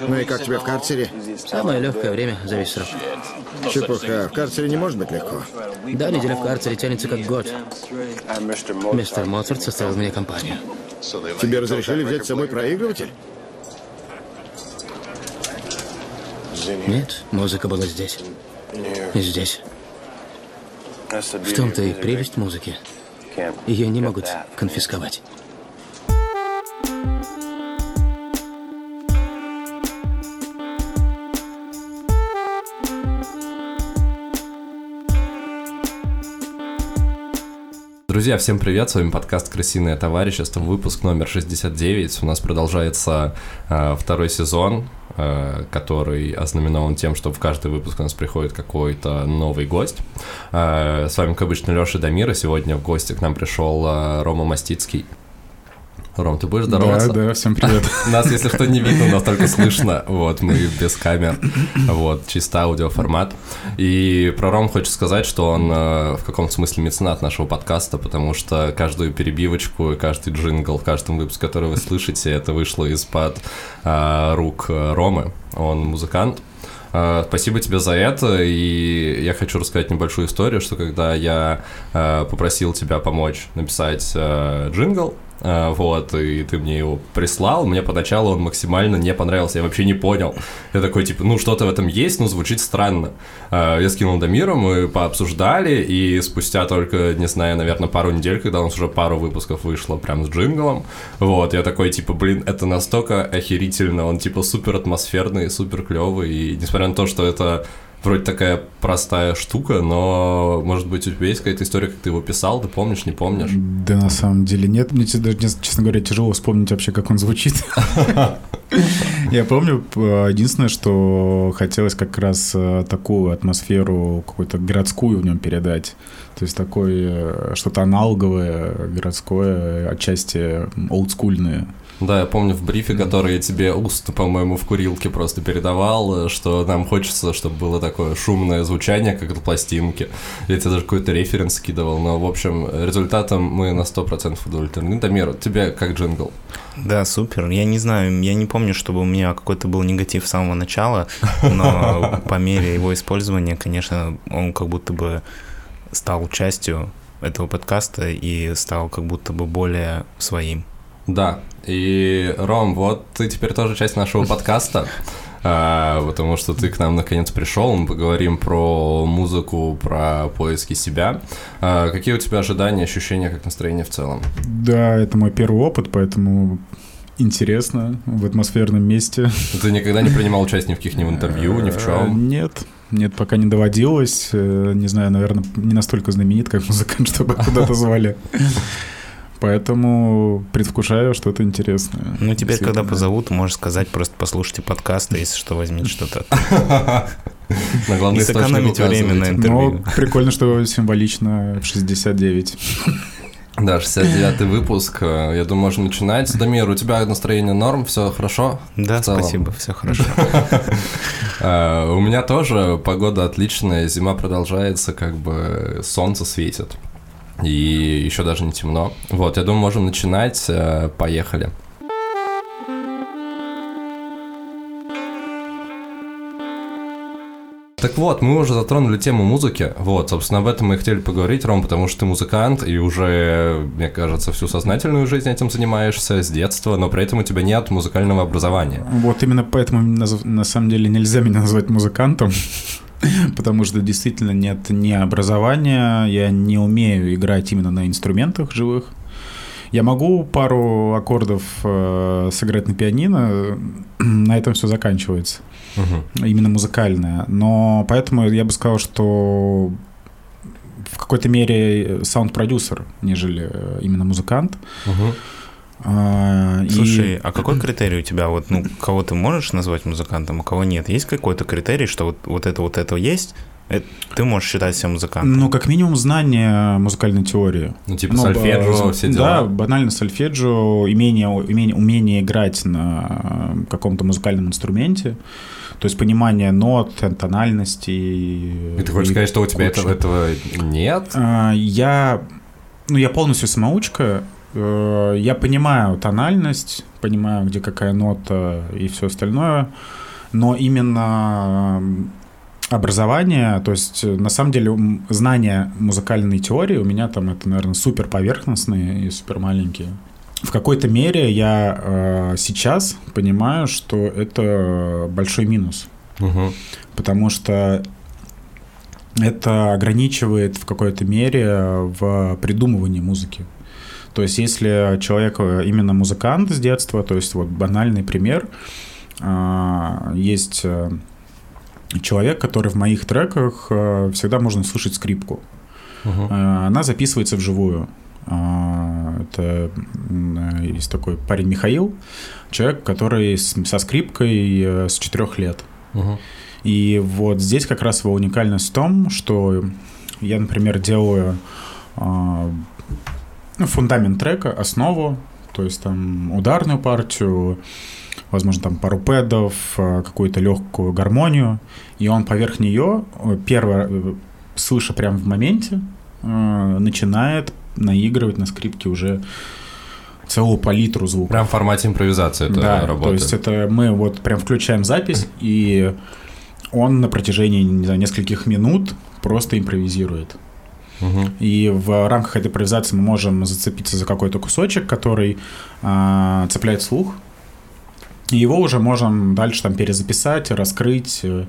Ну и как тебе в карцере? Самое легкое время за весь срок. Чепуха. В карцере не может быть легко. Да, неделя в карцере тянется как год. Мистер Моцарт составил мне компанию. Тебе разрешили взять с собой проигрыватель? Нет, музыка была здесь. И здесь. В том-то и прелесть музыки. Ее не могут конфисковать. Друзья, всем привет, с вами подкаст «Крысиное товарищество», выпуск номер 69. У нас продолжается э, второй сезон, э, который ознаменован тем, что в каждый выпуск у нас приходит какой-то новый гость. Э, с вами, как обычно, Леша Дамира. Сегодня в гости к нам пришел э, Рома Мастицкий. Ром, ты будешь здороваться? Да, да, всем привет. Нас, если что, не видно, нас только слышно. Вот, мы без камер. Вот, чисто аудиоформат. И про Ром хочу сказать, что он э, в каком-то смысле меценат нашего подкаста, потому что каждую перебивочку каждый джингл в каждом выпуске, который вы слышите, это вышло из-под э, рук Ромы. Он музыкант. Спасибо тебе за это, и я хочу рассказать небольшую историю, что когда я попросил тебя помочь написать джингл, вот, и ты мне его прислал, мне поначалу он максимально не понравился, я вообще не понял. Я такой, типа, ну, что-то в этом есть, но звучит странно. А, я скинул Дамира, мы пообсуждали, и спустя только, не знаю, наверное, пару недель, когда у нас уже пару выпусков вышло прям с джинглом, вот, я такой, типа, блин, это настолько охерительно, он, типа, супер атмосферный, супер клевый, и несмотря на то, что это вроде такая простая штука, но, может быть, у тебя есть какая-то история, как ты его писал, ты помнишь, не помнишь? Да на самом деле нет. Мне даже, честно говоря, тяжело вспомнить вообще, как он звучит. Я помню, единственное, что хотелось как раз э, такую атмосферу какую-то городскую в нем передать. То есть такое э, что-то аналоговое, городское, отчасти олдскульное. Да, я помню в брифе, который я тебе уст, по-моему, в курилке просто передавал, что нам хочется, чтобы было такое шумное звучание, как в пластинке. Я тебе даже какой-то референс скидывал, но, в общем, результатом мы на 100% удовлетворены. Дамир, тебе как джингл? Да, супер. Я не знаю, я не помню, чтобы у меня какой-то был негатив с самого начала, но по мере его использования, конечно, он как будто бы стал частью этого подкаста и стал как будто бы более своим. Да, и, Ром, вот ты теперь тоже часть нашего подкаста, а, потому что ты к нам наконец пришел, мы поговорим про музыку, про поиски себя. А, какие у тебя ожидания, ощущения, как настроение в целом? Да, это мой первый опыт, поэтому интересно в атмосферном месте. Ты никогда не принимал участие ни в каких-нибудь интервью, ни в чем? Нет, нет, пока не доводилось. Э, не знаю, наверное, не настолько знаменит, как музыкант, чтобы куда-то звали. Поэтому предвкушаю что-то интересное. Ну, теперь, когда позовут, можешь сказать, просто послушайте подкасты, если что, возьмите что-то. На главный И сэкономить время на интервью. Ну, прикольно, что символично в 69. Да, 69-й выпуск. Я думаю, можно начинать. Дамир, у тебя настроение норм, все хорошо? Да, спасибо, все хорошо. А, у меня тоже погода отличная, зима продолжается, как бы солнце светит и еще даже не темно. Вот, я думаю, можем начинать. Э, поехали. Так вот, мы уже затронули тему музыки. Вот, собственно, об этом мы и хотели поговорить, Ром, потому что ты музыкант, и уже, мне кажется, всю сознательную жизнь этим занимаешься с детства, но при этом у тебя нет музыкального образования. Вот именно поэтому на самом деле нельзя меня назвать музыкантом. потому что действительно нет ни образования, я не умею играть именно на инструментах живых. Я могу пару аккордов э, сыграть на пианино, на этом все заканчивается. Угу. Именно музыкальное. Но поэтому я бы сказал, что в какой-то мере саунд-продюсер, нежели э, именно музыкант. Угу. А, Слушай, и... а какой критерий у тебя? Вот, ну, кого ты можешь назвать музыкантом, а кого нет? Есть какой-то критерий, что вот, вот это, вот это есть? Это, ты можешь считать себя музыкантом? Ну, как минимум, знание музыкальной теории. Ну, типа ну, сольфеджио, все дела. Да, банально сольфеджио, умение, умение, умение играть на каком-то музыкальном инструменте. То есть понимание нот, тональностей. И ты хочешь и сказать, что у тебя этого, этого нет? А, я, ну, я полностью самоучка, Э, я понимаю тональность, понимаю, где какая нота и все остальное, но именно образование, то есть на самом деле знания музыкальной теории у меня там это, наверное, супер поверхностные и супер маленькие. В какой-то мере я э, сейчас понимаю, что это большой минус, угу. потому что это ограничивает в какой-то мере в придумывании музыки. То есть, если человек именно музыкант с детства, то есть вот банальный пример, а, есть э, человек, который в моих треках э, всегда можно слушать скрипку. Угу. Она записывается вживую. А, это есть такой парень Михаил, человек, который со скрипкой с четырех лет. Угу. И вот здесь как раз его уникальность в том, что я, например, делаю а, фундамент трека, основу, то есть там ударную партию, возможно, там пару пэдов, а, какую-то легкую гармонию, и он поверх нее, первое, э, слыша прямо в моменте, начинает наигрывать на скрипке уже целую палитру звуков. Прям в формате импровизации это да, работает. то есть это мы вот прям включаем запись, и он на протяжении не знаю, нескольких минут просто импровизирует. Угу. И в рамках этой импровизации мы можем зацепиться за какой-то кусочек, который э, цепляет слух. И его уже можем дальше там перезаписать, раскрыть. Э,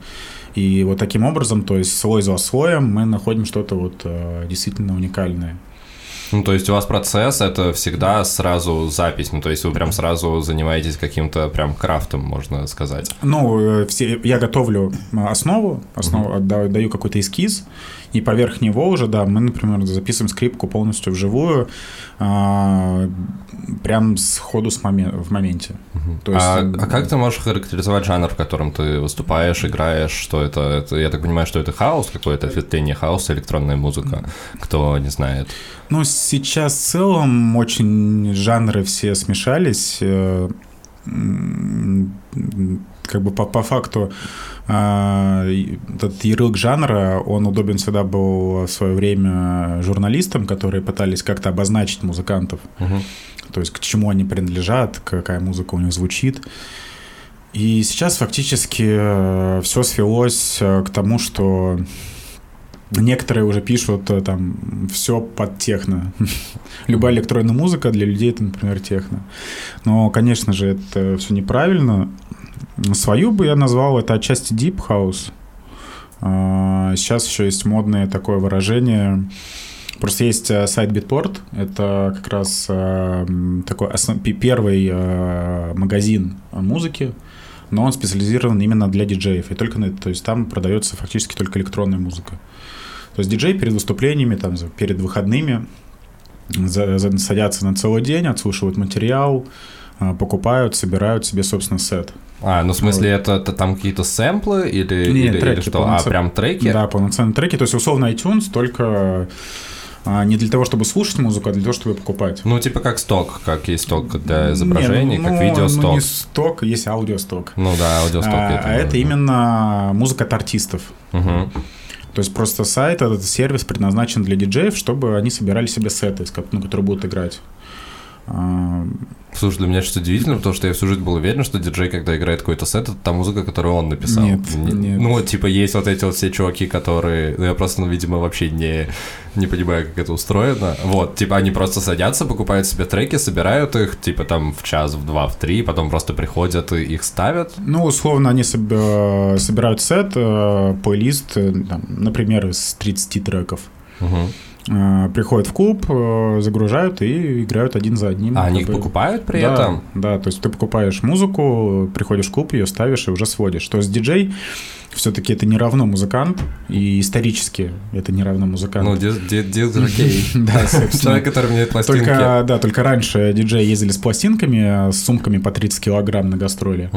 и вот таким образом, то есть слой за слоем мы находим что-то вот э, действительно уникальное. Ну, то есть у вас процесс это всегда сразу запись, ну, то есть вы прям сразу занимаетесь каким-то прям крафтом, можно сказать. Ну, э, все, я готовлю основу, основу mm-hmm. даю какой-то эскиз, и поверх него уже, да, мы, например, записываем скрипку полностью вживую, а, прям с ходу с момен- в моменте. Угу. То есть, а, а как ты можешь характеризовать жанр, в котором ты выступаешь, играешь? Что это? это я так понимаю, что это хаос какое-то, ответвление хаоса, электронная музыка, кто не знает. Ну, сейчас в целом очень жанры все смешались. Как бы по, по факту а, этот ярлык жанра, он удобен всегда был в свое время журналистам, которые пытались как-то обозначить музыкантов. Угу. То есть к чему они принадлежат, какая музыка у них звучит. И сейчас фактически э, все свелось э, к тому, что некоторые уже пишут э, там все под техно. Любая электронная музыка для людей это, например, техно. Но, конечно же, это все неправильно. Свою бы я назвал это отчасти Deep House. А, сейчас еще есть модное такое выражение. Просто есть э, сайт Bitport. Это как раз э, такой основ... первый э, магазин музыки, но он специализирован именно для диджеев. И только на то есть там продается фактически только электронная музыка. То есть диджей перед выступлениями, там, перед выходными садятся на целый день, отслушивают материал, покупают, собирают себе, собственно, сет. А, ну в смысле, вот. это, это там какие-то сэмплы или, Нет, или, треки, или что? А, прям треки? Да, полноценные треки. То есть, условно, iTunes только а, не для того, чтобы слушать музыку, а для того, чтобы ее покупать. Ну, типа как сток, как есть сток для изображений, не, ну, как видеосток. Ну, не сток, есть аудиосток. Ну да, аудиосток. А, это, а это именно музыка от артистов. Угу. То есть просто сайт, этот сервис предназначен для диджеев, чтобы они собирали себе сеты, на которые будут играть. А, Слушай, для меня что удивительно, потому что я всю жизнь был уверен, что диджей, когда играет какой-то сет, это та музыка, которую он написал. Нет, не, нет. Ну, типа, есть вот эти вот все чуваки, которые... Ну, я просто, ну, видимо, вообще не, не понимаю, как это устроено. Вот, типа, они просто садятся, покупают себе треки, собирают их, типа, там, в час, в два, в три, потом просто приходят и их ставят. Ну, условно, они собирают сет, э, плейлист, э, там, например, из 30 треков. Угу. Э, приходят в клуб, э, загружают и играют один за одним. А они их покупают при да, этом? Да, то есть ты покупаешь музыку, приходишь в клуб, ее ставишь и уже сводишь. То есть диджей все-таки это не равно музыкант, и исторически это не равно музыкант. Ну, диск-жокей. Да. Человек, который мне пластинки. Только, да, только раньше диджеи ездили с пластинками, с сумками по 30 килограмм на гастроли.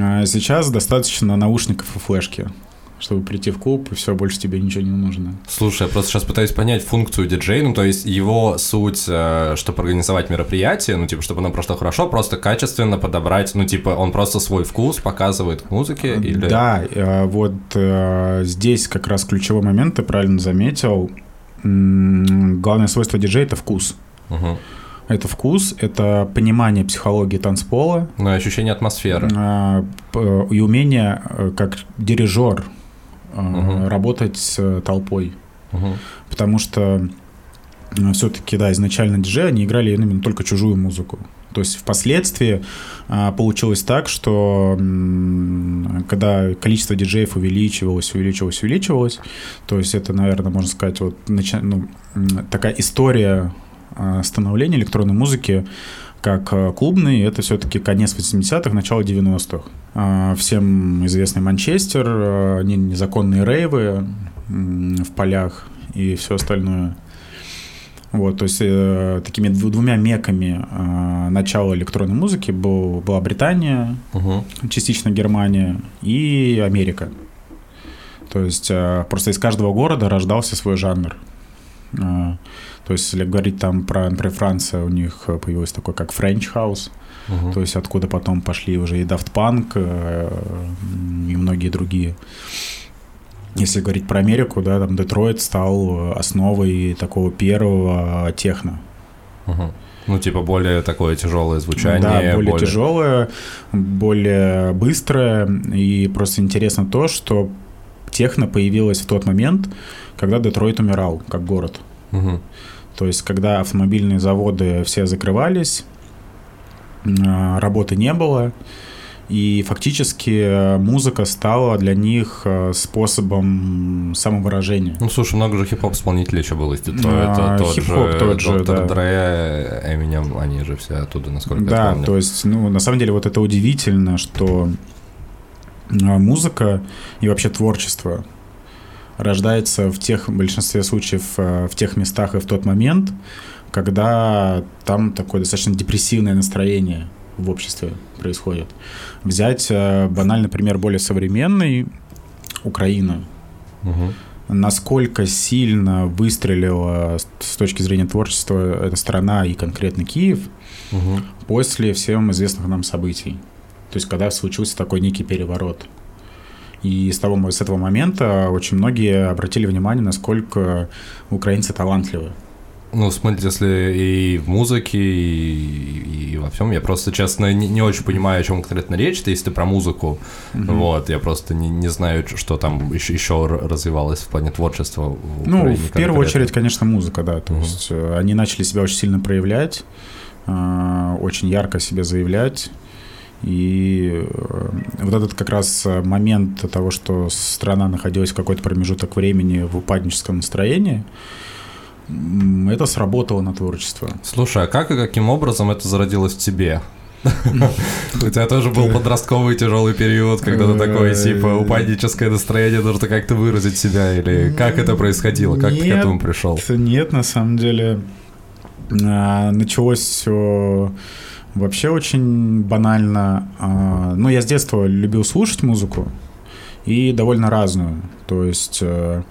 А сейчас достаточно наушников и флешки чтобы прийти в клуб, и все, больше тебе ничего не нужно. Слушай, я просто сейчас пытаюсь понять функцию диджея, ну, то есть его суть, э, чтобы организовать мероприятие, ну, типа, чтобы оно прошло хорошо, просто качественно подобрать, ну, типа, он просто свой вкус показывает к музыке или... Да, э, вот э, здесь как раз ключевой момент, ты правильно заметил, главное свойство диджея — это вкус. Угу. это вкус, это понимание психологии танцпола. Ну, ощущение атмосферы. И умение, э, как дирижер, угу. работать с толпой. Угу. Потому что все-таки, да, изначально диджеи, они играли именно только чужую музыку. То есть впоследствии а, получилось так, что м, когда количество диджеев увеличивалось, увеличивалось, увеличивалось, то есть это, наверное, можно сказать, вот нача- ну, такая история становления электронной музыки как а, клубный, это все-таки конец 80-х, начало 90-х. А, всем известный Манчестер, а, незаконные рейвы в полях и все остальное – вот, то есть э, такими двумя меками э, начала электронной музыки был, была Британия, угу. частично Германия и Америка. То есть э, просто из каждого города рождался свой жанр. Э, то есть, если говорить там про, например, Франция, у них появилось такое, как French House, угу. то есть откуда потом пошли уже и Daft Punk, э, и многие другие. Если говорить про Америку, да, там Детройт стал основой такого первого техно. Угу. Ну, типа более такое тяжелое звучание. Да, более, более тяжелое, более быстрое. И просто интересно то, что техно появилось в тот момент, когда Детройт умирал как город. Угу. То есть, когда автомобильные заводы все закрывались, а, работы не было, и фактически э, музыка стала для них э, способом самовыражения. Ну, слушай, много же хип-хоп исполнителей еще было из Детройта. А, тот хип-хоп же, тот же, Доктор да. Дре, Эминем, они же все оттуда, насколько да, я помню. Да, то есть, ну, на самом деле, вот это удивительно, что э, музыка и вообще творчество рождается в тех, в большинстве случаев, в тех местах и в тот момент, когда там такое достаточно депрессивное настроение в обществе происходит. Взять э, банальный пример более современный, Украина. Угу. Насколько сильно выстрелила с точки зрения творчества эта страна и конкретно Киев угу. после всем известных нам событий. То есть, когда случился такой некий переворот. И с, того, с этого момента очень многие обратили внимание, насколько украинцы талантливы. Ну, в смысле, если и в музыке, и, и во всем. Я просто, честно, не, не очень понимаю, о чем конкретно речь, если ты про музыку. Mm-hmm. Вот, я просто не, не знаю, что там еще, еще развивалось в плане творчества. В ну, Украине в первую конкретно. очередь, конечно, музыка, да. То mm-hmm. есть э, они начали себя очень сильно проявлять, э, очень ярко себя заявлять. И э, вот этот как раз момент того, что страна находилась в какой-то промежуток времени в упадническом настроении, это сработало на творчество. Слушай, а как и каким образом это зародилось в тебе? У тебя тоже был подростковый тяжелый период, когда ты такое, типа, упадническое настроение, нужно как-то выразить себя, или как это происходило, как ты к этому пришел? Нет, на самом деле, а, началось все вообще очень банально. А, ну, я с детства любил слушать музыку, и довольно разную. То есть э,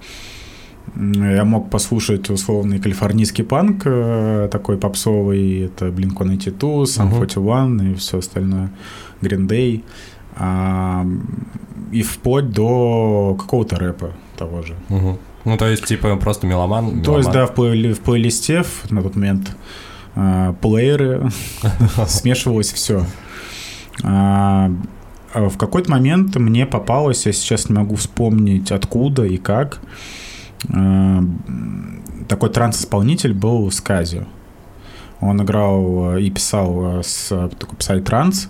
я мог послушать условный калифорнийский панк, э, такой попсовый, это Blink-182, Sum uh-huh. 41 и все остальное, Green Day, а, и вплоть до какого-то рэпа того же. Uh-huh. Ну, то есть, типа, просто меломан? меломан. То есть, да, в, плей- в плейлисте на тот момент плееры, смешивалось все. А, в какой-то момент мне попалось, я сейчас не могу вспомнить откуда и как, Э, такой транс-исполнитель был Сказио. Он играл и писал с такой писали транс.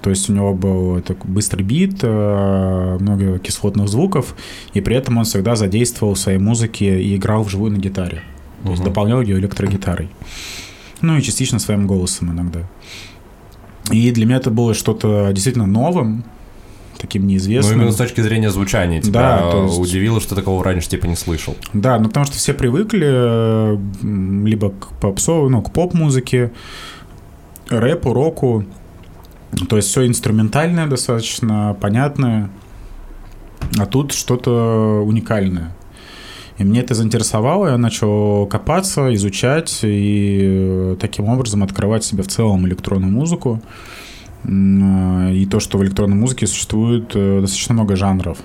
То есть у него был такой быстрый бит, э, много кислотных звуков, и при этом он всегда задействовал в своей музыке и играл вживую на гитаре. То есть дополнял ее электрогитарой. Ну и частично своим голосом иногда. И для меня это было что-то действительно новым, таким неизвестным. Ну, именно с точки зрения звучания тебя да, то есть... удивило, что такого раньше типа не слышал. Да, ну потому что все привыкли либо к попсовой, ну, к поп-музыке, рэпу, року. То есть все инструментальное достаточно, понятное. А тут что-то уникальное. И мне это заинтересовало, я начал копаться, изучать и э, таким образом открывать себе в целом электронную музыку. Э, и то, что в электронной музыке существует э, достаточно много жанров.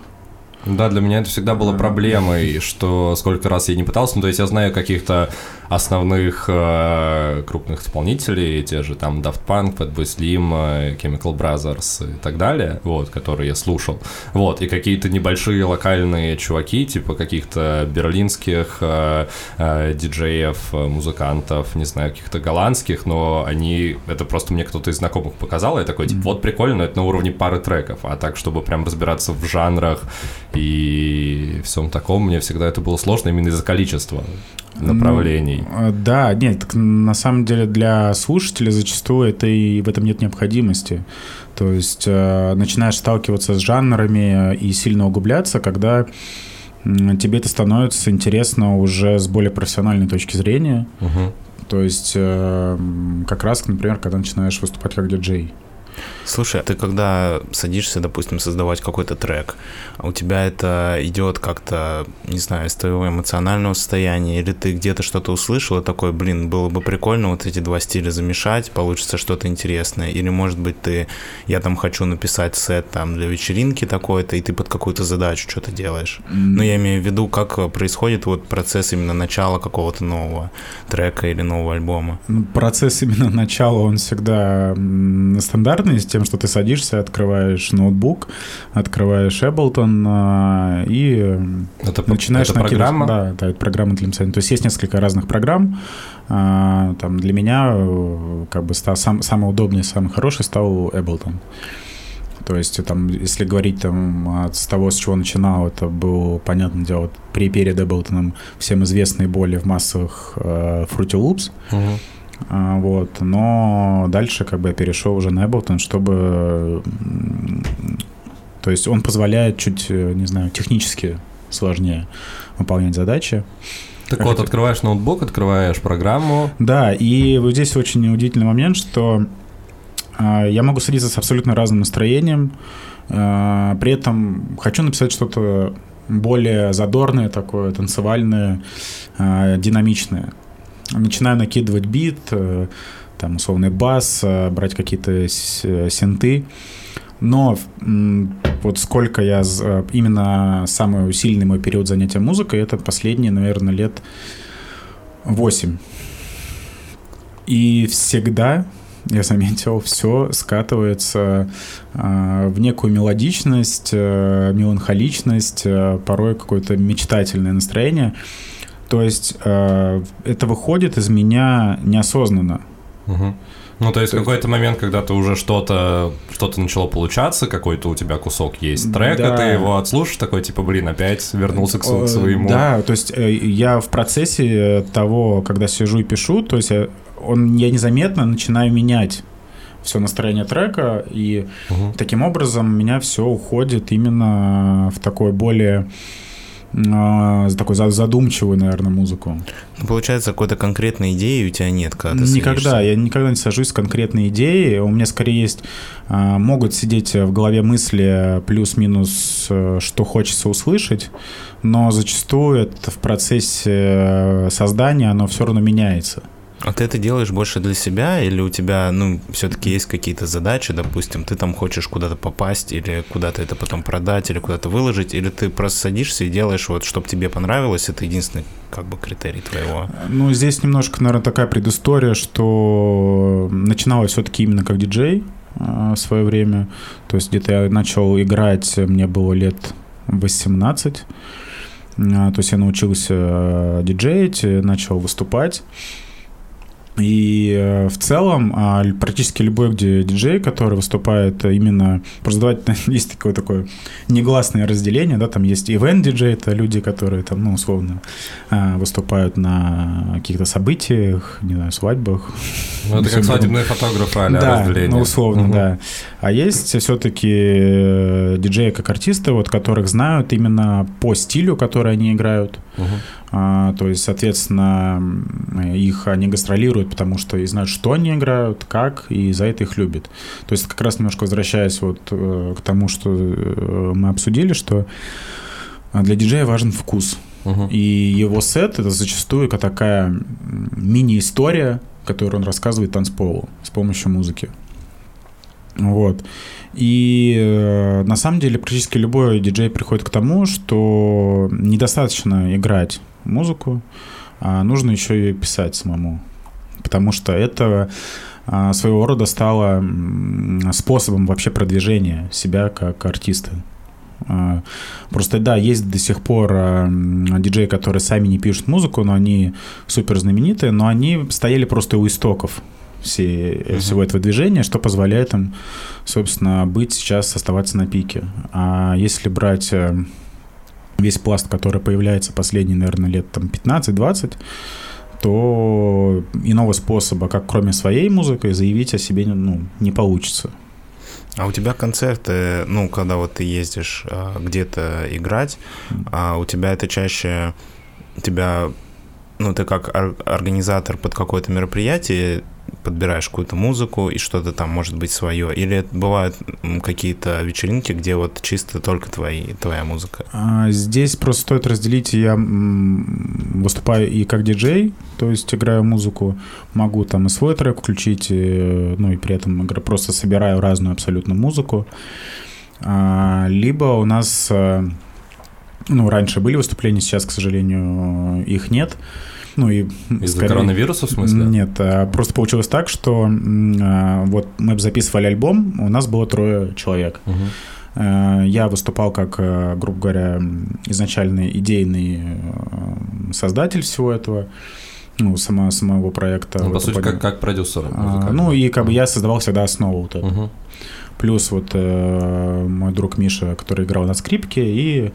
Да, для меня это всегда было проблемой, что сколько раз я не пытался, ну, то есть я знаю каких-то основных э, крупных исполнителей, те же там Daft Punk, Fatboy Slim, э, Chemical Brothers и так далее, вот, которые я слушал. Вот, и какие-то небольшие локальные чуваки, типа каких-то берлинских э, э, диджеев, э, музыкантов, не знаю, каких-то голландских, но они, это просто мне кто-то из знакомых показал, и я такой, типа, вот прикольно, но это на уровне пары треков, а так, чтобы прям разбираться в жанрах и всем таком, мне всегда это было сложно именно из-за количества направлений. Ну, да, нет, так на самом деле для слушателя зачастую это и в этом нет необходимости. То есть э, начинаешь сталкиваться с жанрами и сильно углубляться, когда тебе это становится интересно уже с более профессиональной точки зрения. Угу. То есть э, как раз, например, когда начинаешь выступать как диджей. Слушай, ты когда садишься, допустим, создавать какой-то трек, а у тебя это идет как-то, не знаю, из твоего эмоционального состояния, или ты где-то что-то услышал и такой, блин, было бы прикольно вот эти два стиля замешать, получится что-то интересное, или, может быть, ты, я там хочу написать сет там для вечеринки такой-то, и ты под какую-то задачу что-то делаешь. Mm. Но я имею в виду, как происходит вот процесс именно начала какого-то нового трека или нового альбома. Ну, процесс именно начала, он всегда стандартный, с тем, что ты садишься, открываешь ноутбук, открываешь Ableton а, и это, начинаешь это программа? Да, да, это программа для. То есть есть несколько разных программ. А, там для меня э, как бы стал, сам, самый удобный, самый хороший стал Ableton. То есть, там, если говорить там, с того, с чего начинал, это был, понятное дело, при перед Ableton всем известный более в массовых э, Fruity Loops. Угу. А, вот. Но дальше как бы я перешел уже на Ableton, чтобы... То есть он позволяет чуть, э, не знаю, технически сложнее выполнять задачи. Так вот, открываешь ноутбук, открываешь программу. Да, и вот здесь очень удивительный момент, что э, я могу садиться с абсолютно разным настроением, э, при этом хочу написать что-то более задорное такое, танцевальное, динамичное начинаю накидывать бит, э, там условный бас, э, брать какие-то э, синты. Но вот сколько я... Именно самый усиленный мой период занятия музыкой, это последние, наверное, лет 8. И всегда, я заметил, все скатывается в некую мелодичность, меланхоличность, порой какое-то мечтательное настроение – то есть э, это выходит из меня неосознанно. Угу. Ну, то есть какой-то момент, когда ты уже что-то что-то начало получаться, какой-то у тебя кусок есть трека, да. ты его отслушаешь, такой, типа, блин, опять вернулся к э, своему. Да, то есть э, я в процессе того, когда сижу и пишу, то есть я, он, я незаметно начинаю менять все настроение трека, и угу. таким образом меня все уходит именно в такое более такой задумчивую, наверное, музыку. Ну, получается, какой-то конкретной идеи у тебя нет, когда ты Никогда, садишься. я никогда не сажусь с конкретной идеей. У меня скорее есть, а, могут сидеть в голове мысли плюс-минус, э, что хочется услышать, но зачастую это в процессе э, создания оно все равно меняется. А ты это делаешь больше для себя или у тебя, ну, все-таки есть какие-то задачи, допустим, ты там хочешь куда-то попасть или куда-то это потом продать или куда-то выложить, или ты просто садишься и делаешь вот, чтобы тебе понравилось, это единственный как бы критерий твоего? Ну, здесь немножко, наверное, такая предыстория, что начиналось все-таки именно как диджей а, в свое время, то есть где-то я начал играть, мне было лет 18, а, то есть я научился а, диджеить, начал выступать, и э, в целом а, практически любой где диджей, который выступает именно, просто давайте, есть такое такое негласное разделение, да, там есть ивент диджей, это люди, которые там, ну, условно, а, выступают на каких-то событиях, не знаю, свадьбах. Ну, это как свадебные фотографы, а Да, разделение. ну, условно, угу. да. А есть все-таки э, диджеи как артисты, вот, которых знают именно по стилю, который они играют. Угу. А, то есть, соответственно, их они гастролируют, потому что и знают, что они играют, как, и за это их любят. То есть, как раз немножко возвращаясь вот э, к тому, что э, мы обсудили, что для диджея важен вкус. Угу. И его сет это зачастую такая мини-история, которую он рассказывает танцполу с помощью музыки. Вот. И э, на самом деле практически любой диджей приходит к тому, что недостаточно играть музыку, а нужно еще и писать самому. Потому что это а, своего рода стало способом вообще продвижения себя как артиста. А, просто да, есть до сих пор диджеи, которые сами не пишут музыку, но они супер знаменитые, но они стояли просто у истоков все, uh-huh. всего этого движения, что позволяет им, собственно, быть сейчас, оставаться на пике. А если брать э, весь пласт, который появляется последние, наверное, лет там 15-20, то иного способа, как кроме своей музыки, заявить о себе ну, не получится. А у тебя концерты, ну, когда вот ты ездишь а, где-то играть, а у тебя это чаще тебя, ну, ты как организатор под какое-то мероприятие подбираешь какую-то музыку и что-то там может быть свое? Или бывают какие-то вечеринки, где вот чисто только твои, твоя музыка? А, здесь просто стоит разделить, я выступаю и как диджей, то есть играю музыку, могу там и свой трек включить, и, ну и при этом просто собираю разную абсолютно музыку. А, либо у нас, э, ну, раньше были выступления, сейчас, к сожалению, их нет. Ну и из-за скорее... коронавируса в смысле? Нет, а просто получилось так, что а, вот мы записывали альбом, у нас было трое человек. Угу. Я выступал как, грубо говоря, изначальный идейный создатель всего этого ну, сама, самого проекта. Ну, по сути, как, как продюсер. А, ну, и как бы я создавал всегда основу вот эту. Угу. Плюс вот э, мой друг Миша, который играл на скрипке, и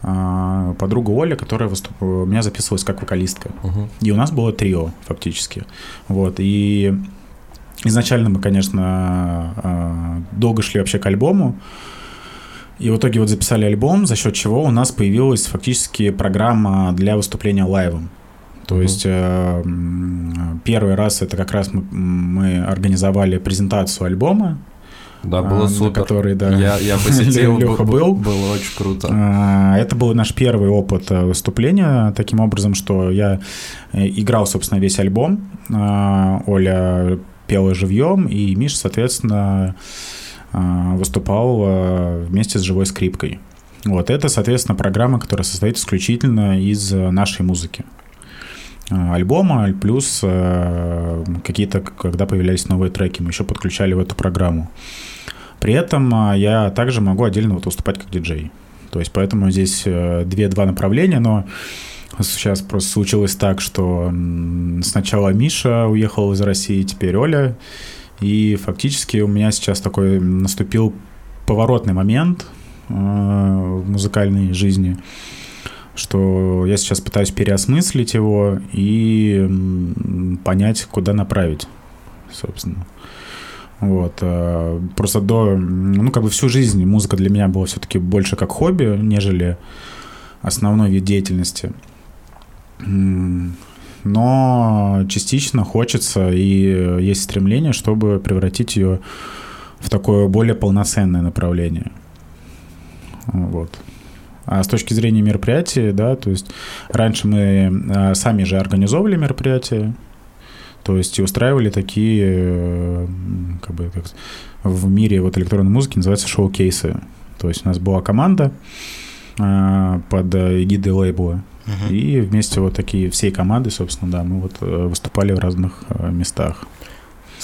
подруга Оля, которая выступ... у меня записывалась как вокалистка. Угу. И у нас было трио фактически. Вот. И изначально мы, конечно, а, долго шли вообще к альбому. И в итоге вот записали альбом, за счет чего у нас появилась фактически программа для выступления лайвом. То uh есть э, первый раз это как раз мы, мы организовали презентацию альбома, да, было а, супер. Который, да, я, я посетил, Леха был. Было очень круто. А, это был наш первый опыт э, выступления, таким образом, что я э, играл, собственно, весь альбом. А, Оля пела живьем, и Миша, соответственно, выступал вместе с живой скрипкой. Вот это, соответственно, программа, которая состоит исключительно из нашей музыки альбома, плюс какие-то, когда появлялись новые треки, мы еще подключали в эту программу. При этом а, я также могу отдельно вот выступать как диджей. То есть поэтому здесь э, две-два направления, но сейчас просто случилось так, что сначала Миша уехал из России, теперь Оля, и фактически у меня сейчас такой наступил поворотный момент э, в музыкальной жизни, что я сейчас пытаюсь переосмыслить его и понять, куда направить, собственно. Вот. Э, просто до... Ну, как бы всю жизнь музыка для меня была все-таки больше как хобби, нежели основной вид деятельности. Но частично хочется и есть стремление, чтобы превратить ее в такое более полноценное направление. Вот. А с точки зрения мероприятий, да, то есть раньше мы э, сами же организовывали мероприятия, то есть и устраивали такие, э, как бы, как в мире вот электронной музыки называются шоу-кейсы. То есть у нас была команда э, под эгидой лейбла, uh-huh. и вместе вот такие всей команды, собственно, да, мы вот э, выступали в разных местах.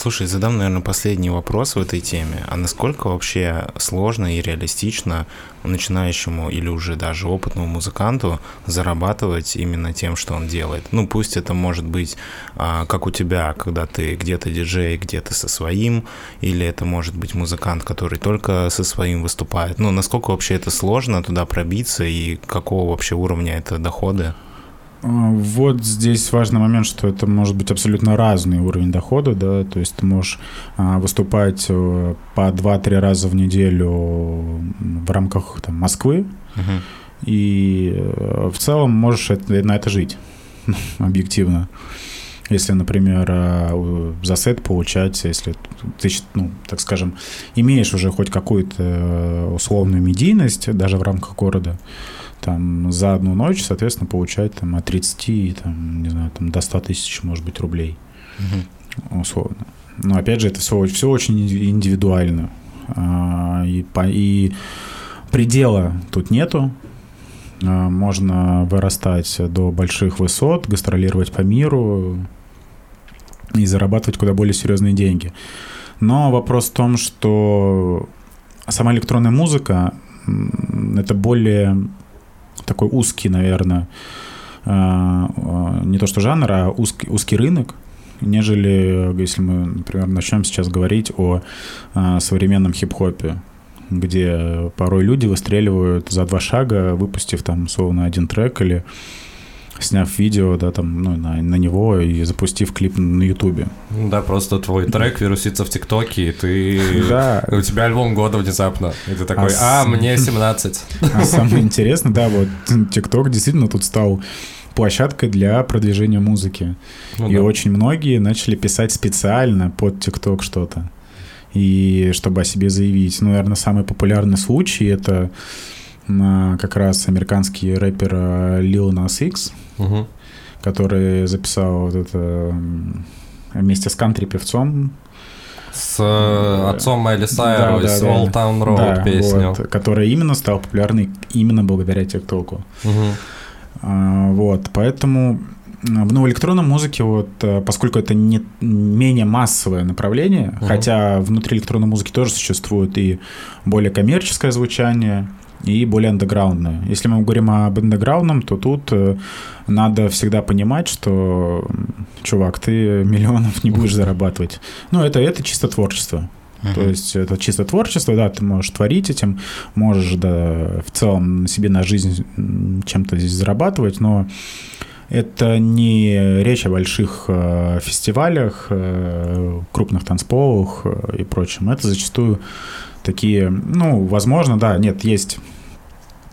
Слушай, задам, наверное, последний вопрос в этой теме. А насколько вообще сложно и реалистично начинающему или уже даже опытному музыканту зарабатывать именно тем, что он делает? Ну, пусть это может быть а, как у тебя, когда ты где-то диджей, где-то со своим, или это может быть музыкант, который только со своим выступает. Ну, насколько вообще это сложно туда пробиться и какого вообще уровня это доходы? Вот здесь важный момент, что это может быть абсолютно разный уровень дохода, да, то есть ты можешь а, выступать э, по 2-3 раза в неделю в рамках там, Москвы, uh-huh. и э, в целом можешь на это жить, объективно. Если, например, а, за сет получать, если ты, ну, так скажем, имеешь уже хоть какую-то э, условную медийность даже в рамках города, там за одну ночь, соответственно, получать там от 30, там, не знаю, там до 100 тысяч, может быть, рублей. Угу. Условно. Но опять же, это все, все очень индивидуально. А, и, по, и предела тут нету. можно вырастать до больших высот, гастролировать по миру и зарабатывать куда более серьезные деньги. Но вопрос в том, что сама электронная музыка это более такой узкий, наверное, не то что жанр, а узкий, узкий рынок, нежели если мы, например, начнем сейчас говорить о современном хип-хопе где порой люди выстреливают за два шага, выпустив там, условно, один трек или сняв видео, да, там, ну, на, на него и запустив клип на Ютубе. Да, просто твой трек вирусится в ТикТоке, и ты... Да. У тебя альбом года внезапно. И ты такой, а, а мне 17. А самое интересное, да, вот ТикТок действительно тут стал площадкой для продвижения музыки. Ну, и да. очень многие начали писать специально под ТикТок что-то и чтобы о себе заявить. Ну, наверное, самый популярный случай это как раз американский рэпер э, Lil Nas X, угу. который записал вот это вместе с кантри-певцом с э, отцом Майли Сайрус, да, да, Old Town Road да, песню. Вот, которая именно стала популярной именно благодаря ТикТоку. Угу. А, вот, поэтому в ну, электронной музыке, вот, э, поскольку это не менее массовое направление, угу. хотя внутри электронной музыки тоже существует и более коммерческое звучание, и более андеграундное. Если мы говорим об андеграундном, то тут э, надо всегда понимать, что, чувак, ты миллионов не будешь зарабатывать. Ну, это, это чисто творчество. Uh-huh. То есть это чисто творчество, да, ты можешь творить этим, можешь, да, в целом себе на жизнь чем-то здесь зарабатывать, но это не речь о больших э, фестивалях, э, крупных танцполах э, и прочем. Это зачастую такие, ну, возможно, да, нет, есть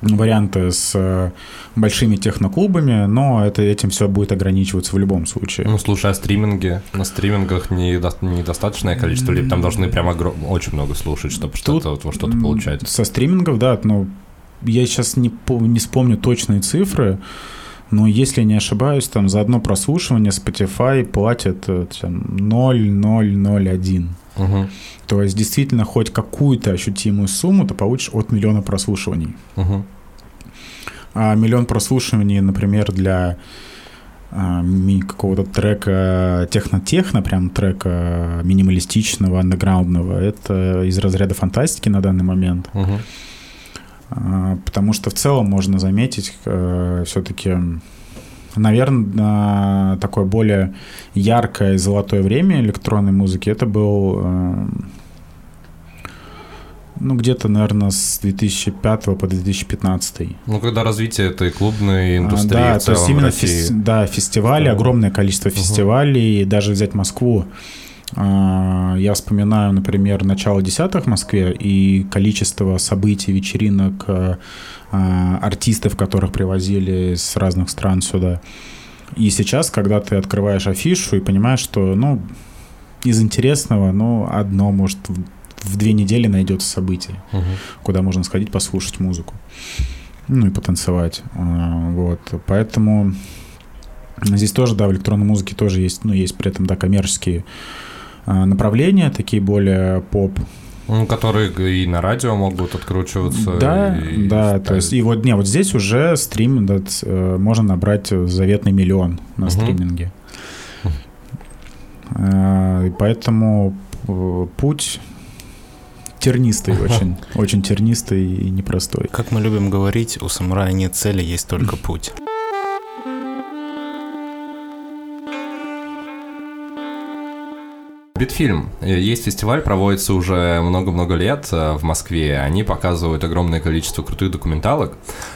варианты с большими техноклубами, но это, этим все будет ограничиваться в любом случае. Ну, слушай, а стриминги? На стримингах недостаточное количество, либо там должны прямо очень много слушать, чтобы что-то вот, что получать? Со стримингов, да, но я сейчас не, не вспомню точные цифры, но если не ошибаюсь, там за одно прослушивание Spotify платят э, там, 0,001. Угу. То есть действительно хоть какую-то ощутимую сумму ты получишь от миллиона прослушиваний. Угу. А миллион прослушиваний, например, для а, какого-то трека техно-техно, прям трека минималистичного, андеграундного, это из разряда фантастики на данный момент. Угу. А, потому что в целом можно заметить э, все-таки, наверное, такое более яркое золотое время электронной музыки, это был э, ну, где-то, наверное, с 2005 по 2015. Ну, когда развитие этой клубной индустрии а, да, в целом то есть именно Фес, да, фестивали, огромное количество фестивалей, угу. даже взять Москву. А, я вспоминаю, например, начало десятых в Москве и количество событий, вечеринок, а, артистов, которых привозили с разных стран сюда. И сейчас, когда ты открываешь афишу и понимаешь, что, ну, из интересного, ну, одно, может, в две недели найдется событие, угу. куда можно сходить послушать музыку, ну и потанцевать. А, вот, поэтому здесь тоже, да, в электронной музыке тоже есть, ну, есть при этом, да, коммерческие а, направления, такие более поп. Ну, которые и на радио могут откручиваться. Да, и да, ставить. то есть и вот не вот здесь уже стрим да, э, можно набрать заветный миллион на угу. стриминге. А, и поэтому э, путь тернистый очень, очень тернистый и непростой. Как мы любим говорить, у самурая нет цели, есть только путь. Битфильм. Есть фестиваль, проводится уже много-много лет э, в Москве. Они показывают огромное количество крутых документалок.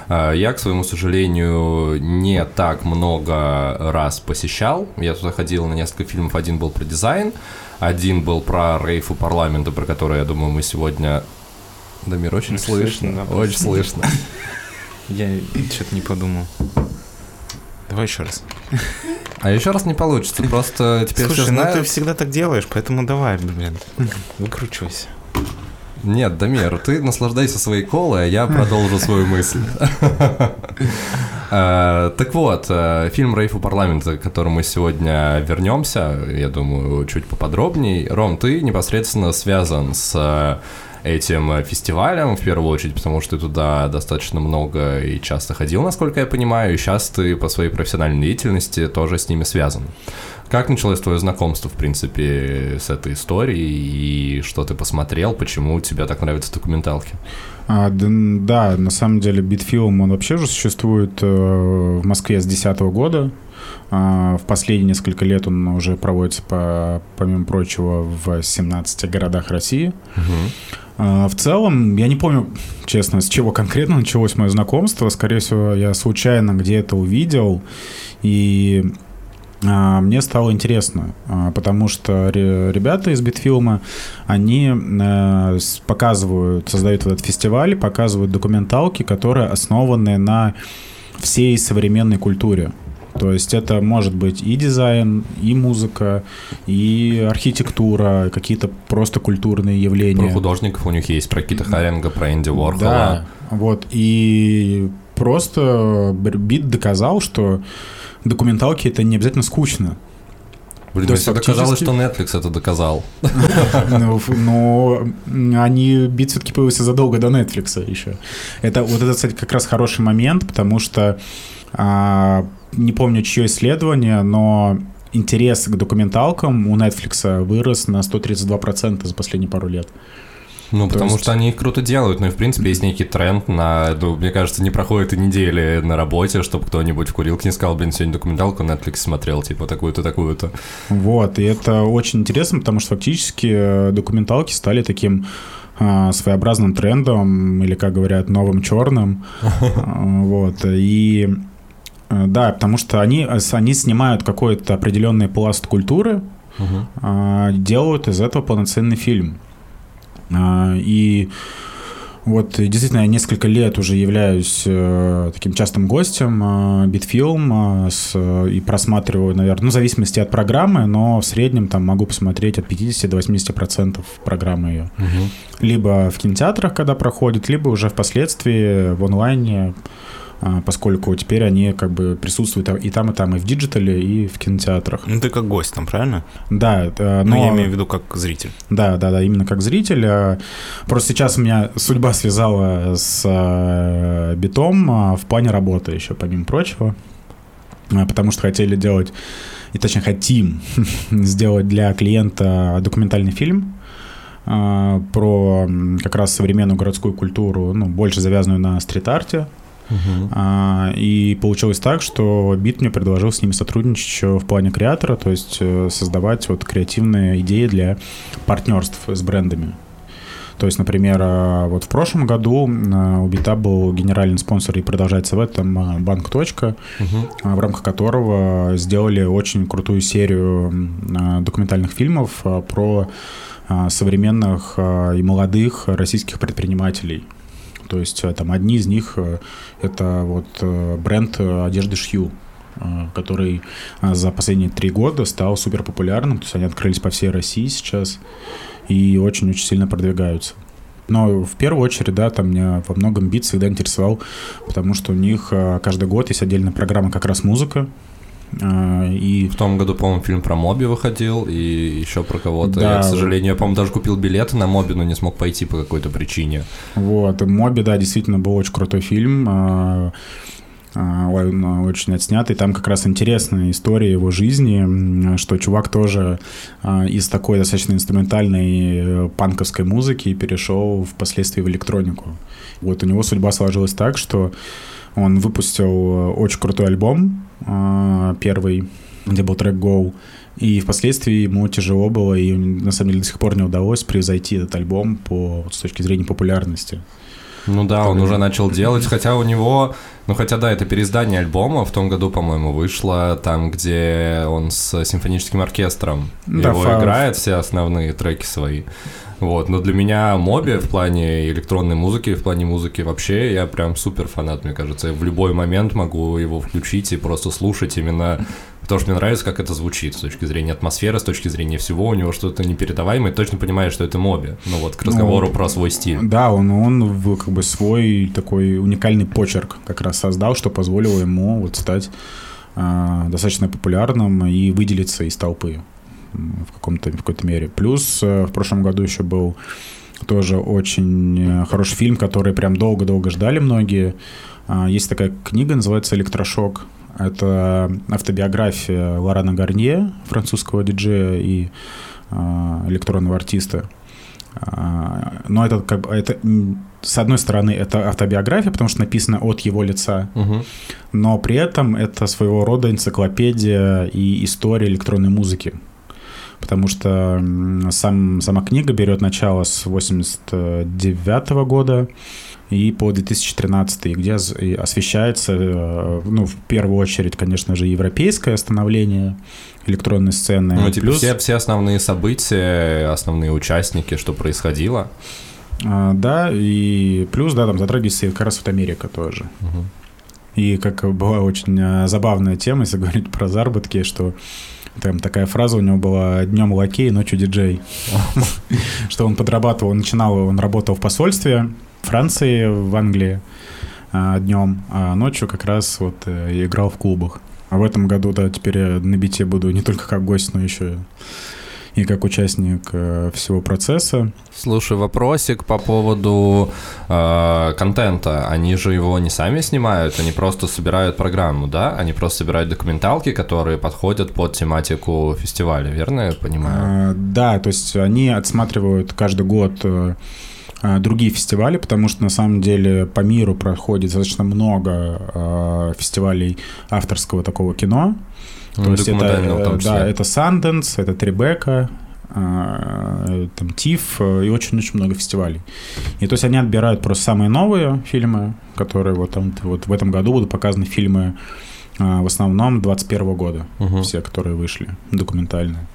Э, я, к своему сожалению, не так много раз посещал. Я туда ходил на несколько фильмов. Один был про дизайн, один был про рейфу парламента, про который, я думаю, мы сегодня... Дамир, очень слышно. слышно да, очень слышно. Я что-то не подумал. Давай еще раз. А еще раз не получится, просто теперь Слушай, все знают... ну ты всегда так делаешь, поэтому давай, блин, выкручивайся. Нет, Дамир, ты наслаждайся своей колой, а я продолжу свою мысль. Э, так вот, э, фильм «Рейфу парламента», к которому мы сегодня вернемся, я думаю, чуть поподробнее. Ром, ты непосредственно связан с этим э, фестивалем, в первую очередь, потому что ты туда достаточно много и часто ходил, насколько я понимаю, и сейчас ты по своей профессиональной деятельности тоже с ними связан. Как началось твое знакомство, в принципе, с этой историей, и что ты посмотрел, почему тебе так нравятся документалки? А, да, да, на самом деле Битфилм, он вообще же существует э, в Москве с 2010 года. А, в последние несколько лет он уже проводится, по, помимо прочего, в 17 городах России. А, в целом, я не помню, честно, с чего конкретно началось мое знакомство. Скорее всего, я случайно где-то увидел. И а, мне стало интересно, а, потому что ребята из Битфилма, они показывают, создают этот фестиваль, показывают документалки, которые основаны на всей современной культуре. То есть это может быть и дизайн, и музыка, и архитектура, какие-то просто культурные явления. Про художников у них есть, про Кита Харинга, про Энди Уорхола. Да, вот. И просто Бит доказал, что документалки это не обязательно скучно. Блин, мне всегда казалось, что Netflix это доказал. Но, но они, бит все-таки появился задолго до Netflix еще. Это вот это, кстати, как раз хороший момент, потому что а, не помню, чье исследование, но интерес к документалкам у Netflix вырос на 132% за последние пару лет. Ну, потому есть... что они их круто делают, ну и в принципе есть некий тренд на, ну, мне кажется, не проходит и недели на работе, чтобы кто-нибудь в курилке не сказал, блин, сегодня документалку Netflix смотрел, типа такую-то, такую-то. Вот, и это очень интересно, потому что фактически э, документалки стали таким а, своеобразным трендом, или, как говорят, новым черным. Вот, и да, потому что они, они снимают какой-то определенный пласт культуры, uh делают из этого полноценный фильм. А, и вот действительно я несколько лет уже являюсь э, таким частым гостем э, Битфилм э, с, и просматриваю, наверное, ну, в зависимости от программы, но в среднем там могу посмотреть от 50 до 80 процентов программы ее. Угу. Либо в кинотеатрах, когда проходит, либо уже впоследствии в онлайне а, поскольку теперь они как бы присутствуют и там, и там, и в диджитале, и в кинотеатрах. Ну, ты как гость там, правильно? Да. Э, но... Ну, я имею в виду как зритель. Да, да, да, именно как зритель. Э, просто сейчас меня судьба связала с э, битом в плане работы еще, помимо прочего. Потому что хотели делать, и точнее хотим сделать для клиента документальный фильм, про как раз современную городскую культуру, ну, больше завязанную на стрит-арте, Uh-huh. А, и получилось так, что Бит мне предложил с ними сотрудничать еще в плане креатора, то есть э, создавать вот креативные идеи для партнерств с брендами. То есть, например, э, вот в прошлом году э, у Бита был генеральный спонсор и продолжается в этом банк Точка, uh-huh. в рамках которого сделали очень крутую серию документальных фильмов про современных и молодых российских предпринимателей. То есть э, там одни из них э, это вот э, бренд одежды Шью, который за последние три года стал супер популярным. То есть они открылись по всей России сейчас и очень-очень сильно продвигаются. Но в первую очередь, да, там меня во многом бит всегда интересовал, потому что у них каждый год есть отдельная программа как раз музыка, и... В том году, по-моему, фильм про Моби выходил, и еще про кого-то. Да. Я, к сожалению, я, по-моему, даже купил билеты на Моби, но не смог пойти по какой-то причине. Вот, Моби, да, действительно был очень крутой фильм а, а, очень отснятый. Там как раз интересная история его жизни, что чувак тоже из такой достаточно инструментальной э, панковской музыки перешел впоследствии в электронику. Вот у него судьба сложилась так, что он выпустил э, очень крутой альбом, э, первый, где был трек «Go», и впоследствии ему тяжело было, и на самом деле до сих пор не удалось превзойти этот альбом по, с точки зрения популярности. Ну да, он уже начал делать, хотя у него, ну хотя да, это переиздание альбома в том году, по-моему, вышло, там, где он с симфоническим оркестром да, его фа... играет, все основные треки свои. Вот, но для меня Моби в плане электронной музыки, в плане музыки вообще, я прям супер фанат, мне кажется. Я в любой момент могу его включить и просто слушать именно потому что мне нравится, как это звучит с точки зрения атмосферы, с точки зрения всего. У него что-то непередаваемое, точно понимаешь, что это Моби. Ну вот, к разговору ну, про свой стиль. Да, он, он как бы свой такой уникальный почерк как раз создал, что позволило ему вот стать э, достаточно популярным и выделиться из толпы в каком-то в какой-то мере. Плюс э, в прошлом году еще был Тоже очень э, хороший фильм, который прям долго-долго ждали многие. А, есть такая книга, называется «Электрошок». Это автобиография Лорана Гарнье, французского диджея и а, электронного артиста. А, но это как бы это с одной стороны это автобиография, потому что написано от его лица, угу. но при этом это своего рода энциклопедия и история электронной музыки потому что сам, сама книга берет начало с 89 года и по 2013, где освещается, э, ну, в первую очередь, конечно же, европейское становление электронной сцены. Ну, типа Плюс... все, все основные события, основные участники, что происходило. А, да, и плюс, да, там затрагивается как раз вот Америка тоже. Угу. И как была очень э, забавная тема, если говорить про заработки, что там такая фраза у него была «Днем лакей, ночью диджей». Что он подрабатывал, начинал, он работал в посольстве Франции, в Англии а, днем, а ночью как раз вот э, играл в клубах. А в этом году, да, теперь я на бите буду не только как гость, но еще и как участник э, всего процесса. Слушай, вопросик по поводу э, контента. Они же его не сами снимают, они просто собирают программу, да? Они просто собирают документалки, которые подходят под тематику фестиваля, верно я понимаю? А, да, то есть они отсматривают каждый год э, э, другие фестивали, потому что на самом деле по миру проходит достаточно много э, фестивалей авторского такого кино. То ну, есть это, э, да, это Sundance, это Трибека, э, там ТИФ э, и очень-очень много фестивалей. И то есть они отбирают просто самые новые фильмы, которые вот, там, вот в этом году будут показаны фильмы в основном 21 года, угу. все, которые вышли, документальные.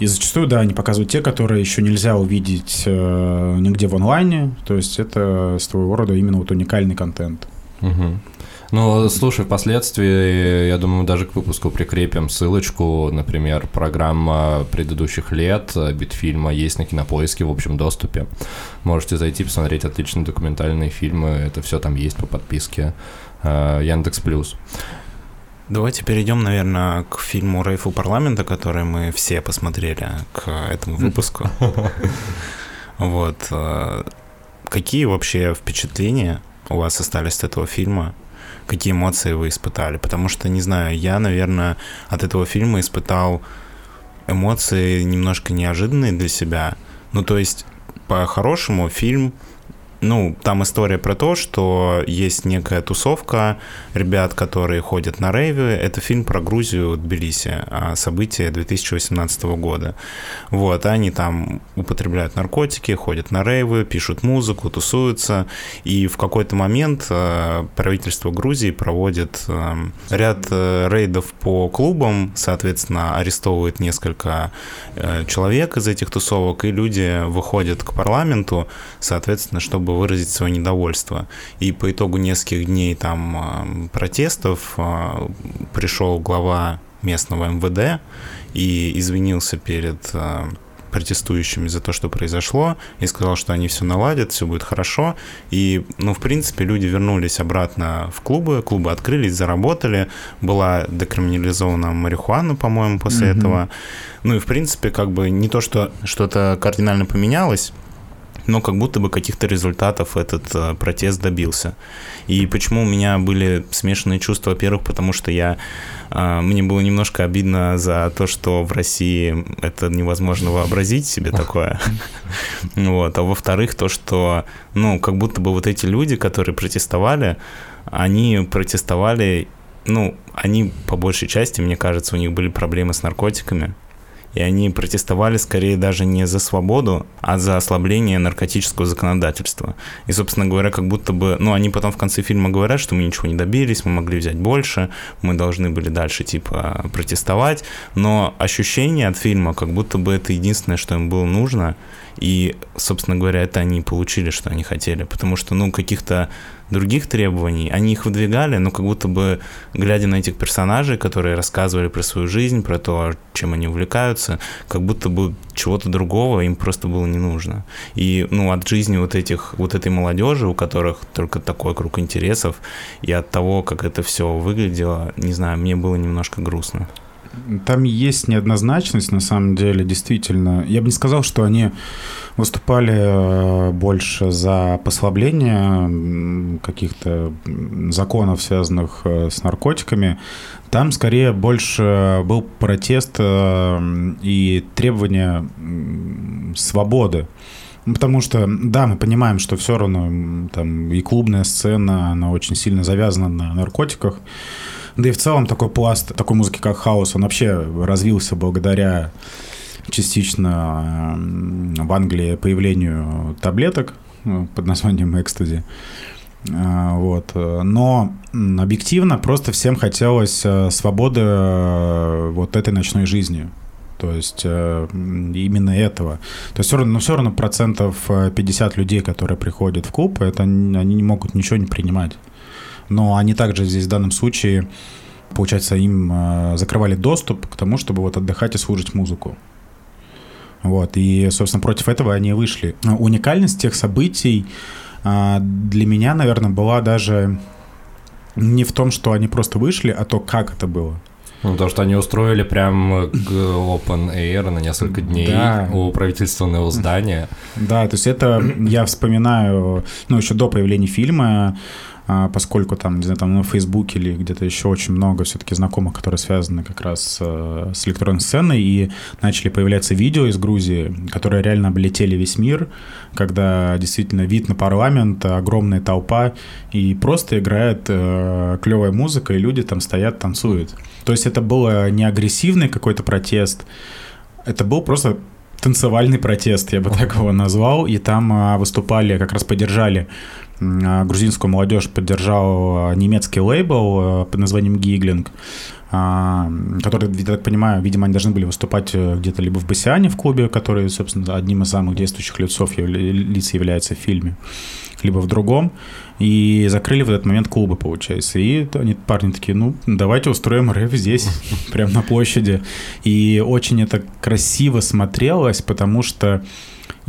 И зачастую, да, они показывают те, которые еще нельзя увидеть э, нигде в онлайне. То есть это своего рода именно вот уникальный контент. Угу. Ну, слушай, впоследствии, я думаю, даже к выпуску прикрепим ссылочку, например, программа предыдущих лет Битфильма есть на Кинопоиске в общем доступе. Можете зайти, посмотреть отличные документальные фильмы, это все там есть по подписке э, Яндекс Плюс. Давайте перейдем, наверное, к фильму Рейфу парламента, который мы все посмотрели к этому выпуску. Вот. Э, какие вообще впечатления у вас остались от этого фильма? Какие эмоции вы испытали. Потому что, не знаю, я, наверное, от этого фильма испытал эмоции немножко неожиданные для себя. Ну, то есть, по-хорошему, фильм ну, там история про то, что есть некая тусовка ребят, которые ходят на рейве. Это фильм про Грузию, Тбилиси, а, события 2018 года. Вот, они там употребляют наркотики, ходят на рейвы, пишут музыку, тусуются. И в какой-то момент а, правительство Грузии проводит а, ряд э, рейдов по клубам, соответственно, арестовывает несколько э, человек из этих тусовок, и люди выходят к парламенту, соответственно, чтобы чтобы выразить свое недовольство. И по итогу нескольких дней там а, протестов а, пришел глава местного МВД и извинился перед а, протестующими за то, что произошло, и сказал, что они все наладят, все будет хорошо. И, ну, в принципе, люди вернулись обратно в клубы, клубы открылись, заработали, была декриминализована марихуана, по-моему, после mm-hmm. этого. Ну и, в принципе, как бы не то, что что-то кардинально поменялось, но как будто бы каких-то результатов этот э, протест добился. И почему у меня были смешанные чувства? Во-первых, потому что я э, мне было немножко обидно за то, что в России это невозможно вообразить себе такое. Вот. А во-вторых, то, что, ну, как будто бы вот эти люди, которые протестовали, они протестовали, ну, они по большей части, мне кажется, у них были проблемы с наркотиками и они протестовали скорее даже не за свободу, а за ослабление наркотического законодательства. И, собственно говоря, как будто бы, ну, они потом в конце фильма говорят, что мы ничего не добились, мы могли взять больше, мы должны были дальше, типа, протестовать, но ощущение от фильма, как будто бы это единственное, что им было нужно, и, собственно говоря, это они получили, что они хотели, потому что, ну, каких-то других требований, они их выдвигали, но как будто бы, глядя на этих персонажей, которые рассказывали про свою жизнь, про то, чем они увлекаются, как будто бы чего-то другого им просто было не нужно. И, ну, от жизни вот этих, вот этой молодежи, у которых только такой круг интересов, и от того, как это все выглядело, не знаю, мне было немножко грустно. Там есть неоднозначность, на самом деле, действительно. Я бы не сказал, что они выступали э, больше за послабление каких-то законов, связанных э, с наркотиками. Там скорее больше был протест э, и требование свободы. Потому что, да, мы понимаем, что все равно там и клубная сцена, она очень сильно завязана на наркотиках. Да и в целом такой пласт такой музыки, как хаос, он вообще развился благодаря частично в Англии появлению таблеток э, под названием экстази. Э, вот. Но объективно просто всем хотелось э, свободы вот этой ночной жизни. То есть именно этого. То есть все равно, ну, все равно процентов 50 людей, которые приходят в клуб, это они не могут ничего не принимать. Но они также здесь в данном случае, получается, им закрывали доступ к тому, чтобы вот отдыхать и слушать музыку. Вот, и, собственно, против этого они вышли. Уникальность тех событий а, для меня, наверное, была даже не в том, что они просто вышли, а то, как это было. Ну, то, что они устроили прям Open Air на несколько дней да. у правительственного здания. Да, то есть это я вспоминаю, ну, еще до появления фильма, поскольку там, не знаю, там на Фейсбуке или где-то еще очень много все-таки знакомых, которые связаны как раз э, с электронной сценой, и начали появляться видео из Грузии, которые реально облетели весь мир, когда действительно вид на парламент, огромная толпа, и просто играет э, клевая музыка, и люди там стоят, танцуют. То есть это было не агрессивный какой-то протест, это был просто танцевальный протест, я бы так его назвал, и там а, выступали, как раз поддержали а, грузинскую молодежь поддержал а, немецкий лейбл а, под названием Гиглинг, который, я так понимаю, видимо, они должны были выступать э, где-то либо в Басиане в клубе, который, собственно, одним из самых действующих лицов, лиц является в фильме, либо в другом. И закрыли в этот момент клубы, получается. И они, парни такие, ну, давайте устроим рэп здесь, прямо на площади. И очень это красиво смотрелось, потому что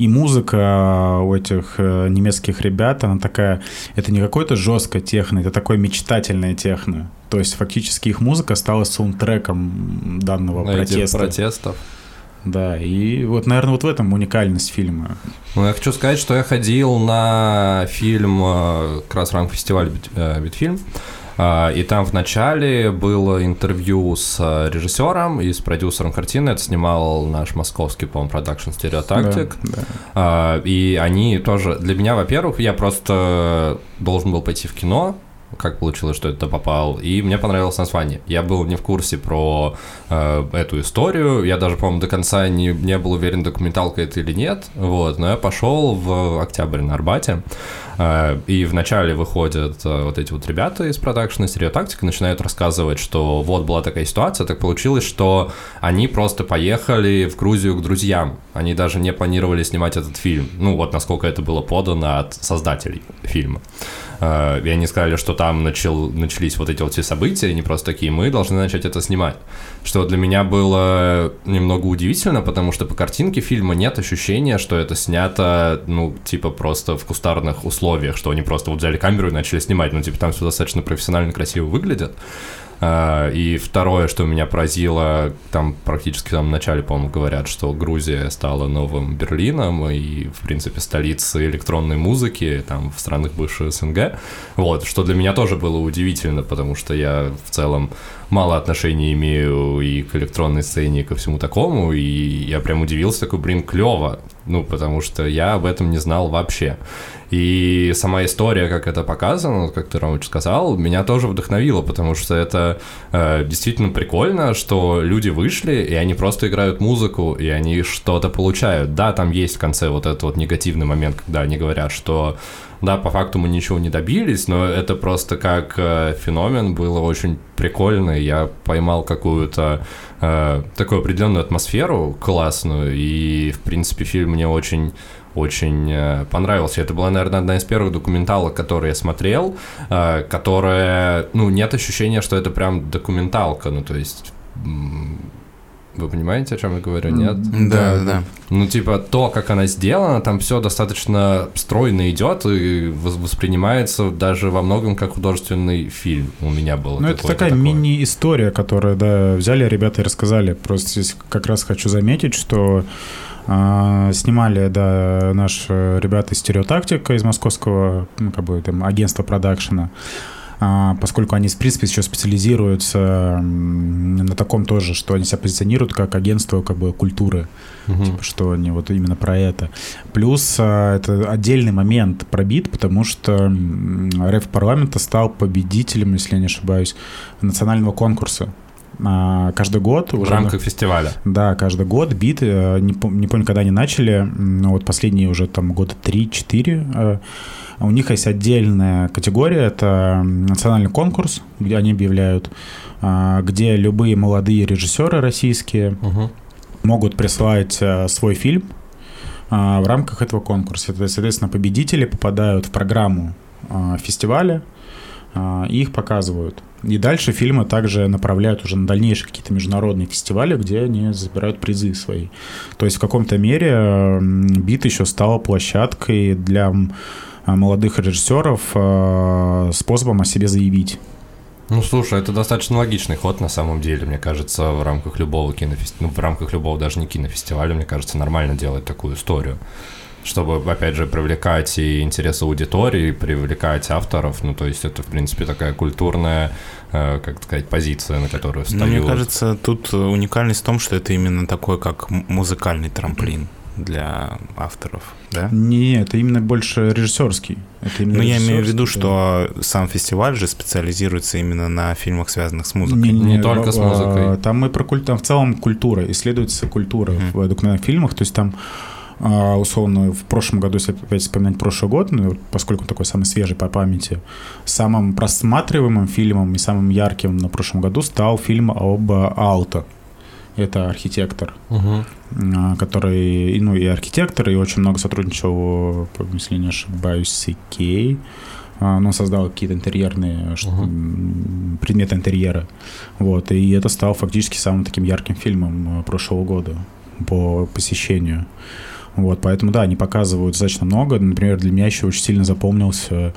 и музыка у этих э, немецких ребят, она такая, это не какой-то жесткое техно, это такое мечтательное техно. То есть фактически их музыка стала саундтреком данного На протеста. протестов. Да, и вот, наверное, вот в этом уникальность фильма. Ну, я хочу сказать, что я ходил на фильм э, как раз в рамках фестиваля э, «Битфильм», а, и там в начале было интервью с э, режиссером и с продюсером картины. Это снимал наш московский, по-моему, продакшн стереотактик. Да, да. А, и они тоже... Для меня, во-первых, я просто должен был пойти в кино, как получилось, что это попал. И мне понравилось название. Я был не в курсе про э, эту историю. Я даже, по-моему, до конца не, не был уверен, документалка это или нет. Вот, но я пошел в октябрь на Арбате. Э, и вначале выходят э, вот эти вот ребята из продакшена стереотактика, начинают рассказывать, что вот была такая ситуация, так получилось, что они просто поехали в Грузию к друзьям. Они даже не планировали снимать этот фильм. Ну, вот насколько это было подано от создателей фильма. Э, и они сказали, что там начал, начались вот эти вот все события, они просто такие, мы должны начать это снимать. Что для меня было немного удивительно, потому что по картинке фильма нет ощущения, что это снято, ну, типа просто в кустарных условиях, что они просто вот взяли камеру и начали снимать. Ну, типа там все достаточно профессионально красиво выглядит. А, и второе, что меня поразило, там практически в начале, по-моему, говорят, что Грузия стала новым Берлином и, в принципе, столицей электронной музыки там в странах бывшей СНГ. Вот, что для меня тоже было удивительно, потому что я в целом мало отношений имею и к электронной сцене, и ко всему такому, и я прям удивился, такой, блин, клево, ну, потому что я об этом не знал вообще. И сама история, как это показано, как ты, Ромыч, сказал, меня тоже вдохновила, потому что это э, действительно прикольно, что люди вышли, и они просто играют музыку, и они что-то получают. Да, там есть в конце вот этот вот негативный момент, когда они говорят, что да, по факту мы ничего не добились, но это просто как э, феномен было очень прикольно. Я поймал какую-то э, такую определенную атмосферу классную, и, в принципе, фильм мне очень очень э, понравился. Это была, наверное, одна из первых документалок, которые я смотрел, э, которая, ну, нет ощущения, что это прям документалка, ну, то есть Вы понимаете, о чем я говорю, нет? Да, да, да. Ну, типа, то, как она сделана, там все достаточно стройно идет и воспринимается даже во многом как художественный фильм. У меня было. Ну, это такая мини-история, которую, да, взяли ребята и рассказали. Просто здесь как раз хочу заметить, что снимали, да, наши ребята из Стереотактика, из московского, ну, как бы, там, агентства продакшена. А, поскольку они, в принципе, еще специализируются на таком тоже, что они себя позиционируют как агентство как бы культуры, угу. типа, что они вот именно про это. Плюс а, это отдельный момент пробит, потому что РФ парламента стал победителем, если я не ошибаюсь, национального конкурса а, каждый год. В рамках фестиваля. Да, каждый год бит, э, не, не помню, когда они начали, но вот последние уже там года 3-4 у них есть отдельная категория, это национальный конкурс, где они объявляют, а, где любые молодые режиссеры российские угу. могут присылать а, свой фильм а, в рамках этого конкурса. Соответственно, победители попадают в программу фестиваля, и их показывают. И дальше фильмы также направляют уже на дальнейшие какие-то международные фестивали, где они забирают призы свои. То есть в каком-то мере бит еще стала площадкой для Э, молодых режиссеров э, способом о себе заявить. Ну, слушай, это достаточно логичный ход, на самом деле, мне кажется, в рамках любого кинофестиваля, ну, в рамках любого даже не кинофестиваля, мне кажется, нормально делать такую историю, чтобы, опять же, привлекать и интересы аудитории, и привлекать авторов, ну, то есть это, в принципе, такая культурная, э, как сказать, позиция, на которую встают. Ну, мне кажется, тут уникальность в том, что это именно такой, как музыкальный трамплин для авторов, да? Не, это именно больше режиссерский. Это именно ну, я имею в виду, что сам фестиваль же специализируется именно на фильмах, связанных с музыкой. Не, не, не только с музыкой. Там мы про культуру, в целом культура, исследуется культура uh-huh. в документальных фильмах, то есть там а, условно, в прошлом году, если опять вспоминать прошлый год, ну, поскольку он такой самый свежий по памяти, самым просматриваемым фильмом и самым ярким на прошлом году стал фильм об Ауто это архитектор, угу. который, ну, и архитектор, и очень много сотрудничал, если не ошибаюсь, с Икей. А, но создал какие-то интерьерные uh предметы интерьера. Вот, и это стало фактически самым таким ярким фильмом а, прошлого года по посещению. Вот, поэтому, да, они показывают достаточно много. Например, для меня еще очень сильно запомнился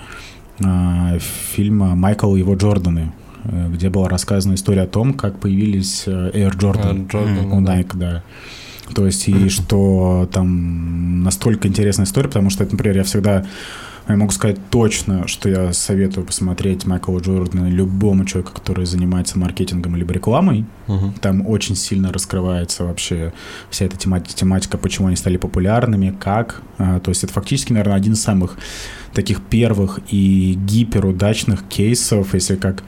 э, фильм «Майкл и его Джорданы», Э, где была рассказана история о том, как появились э, Air Jordan, Jordan у Nike, да. То есть, и что там настолько интересная история, потому что, например, я всегда я могу сказать точно, что я советую посмотреть Майкла Джордана любому человеку, который занимается маркетингом либо рекламой. Угу. Там очень сильно раскрывается вообще вся эта тематика, тематика, почему они стали популярными, как. А, то есть это фактически, наверное, один из самых таких первых и гиперудачных кейсов, если как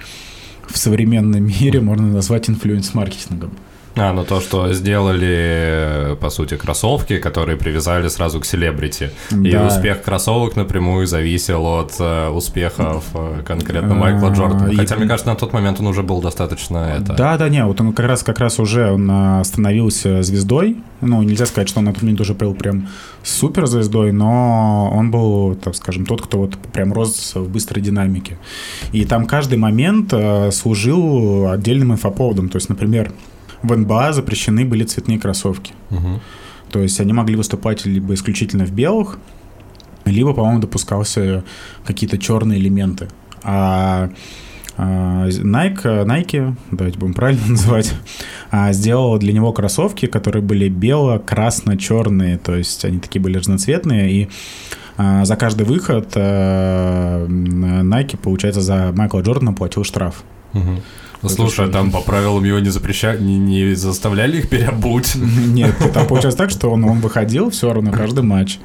в современном мире можно назвать инфлюенс-маркетингом. А, ну то, что сделали, по сути, кроссовки, которые привязали сразу к селебрити. Да. И успех кроссовок напрямую зависел от э, успехов э, конкретно Майкла Джордана. Хотя, и... мне кажется, на тот момент он уже был достаточно это... Да, да, не, вот он как раз, как раз уже он э, становился звездой. Ну, нельзя сказать, что он на тот момент уже был прям суперзвездой, но он был, так скажем, тот, кто вот прям рос в быстрой динамике. И там каждый момент э, служил отдельным инфоповодом. То есть, например, в НБА запрещены были цветные кроссовки. Угу. То есть они могли выступать либо исключительно в белых, либо, по-моему, допускался какие-то черные элементы. А, а Nike, Nike, давайте будем правильно называть, а, сделала для него кроссовки, которые были бело-красно-черные, то есть они такие были разноцветные, и а, за каждый выход Nike, получается, за Майкла Джордана платил штраф. Угу. Ну, слушай, а там по правилам его не запрещали, не, не заставляли их переобуть? Нет, там получилось так, что он, он выходил все равно каждый матч.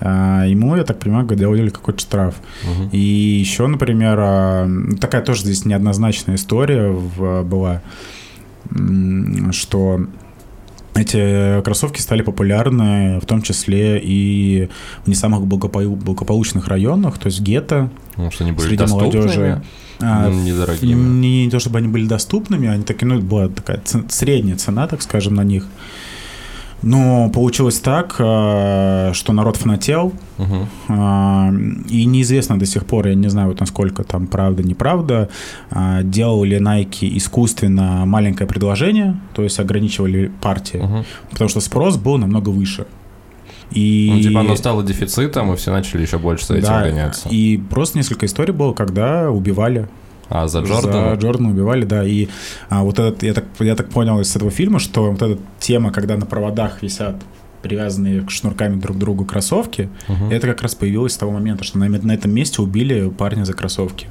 А, ему, я так понимаю, делали какой-то штраф. Угу. И еще, например, а, такая тоже здесь неоднозначная история была, что эти кроссовки стали популярны в том числе и в не самых благополучных районах, то есть гетто, ну, что они были среди молодежи. А, недорогими. Не, не то, чтобы они были доступными, они такие, ну, была такая средняя цена, так скажем, на них. Но получилось так, э, что народ фанател, э, и неизвестно до сих пор, я не знаю, вот насколько там правда, неправда, э, делали Nike искусственно маленькое предложение, то есть ограничивали партии, потому что спрос был намного выше. И... Ну, типа оно стало дефицитом, и все начали еще больше с этим да, гоняться. И просто несколько историй было, когда убивали а, за Джордана? За Джордана убивали, да. И а, вот этот, я так, я так понял из этого фильма, что вот эта тема, когда на проводах висят привязанные шнурками друг к другу кроссовки, угу. это как раз появилось с того момента, что на, на этом месте убили парня за кроссовки.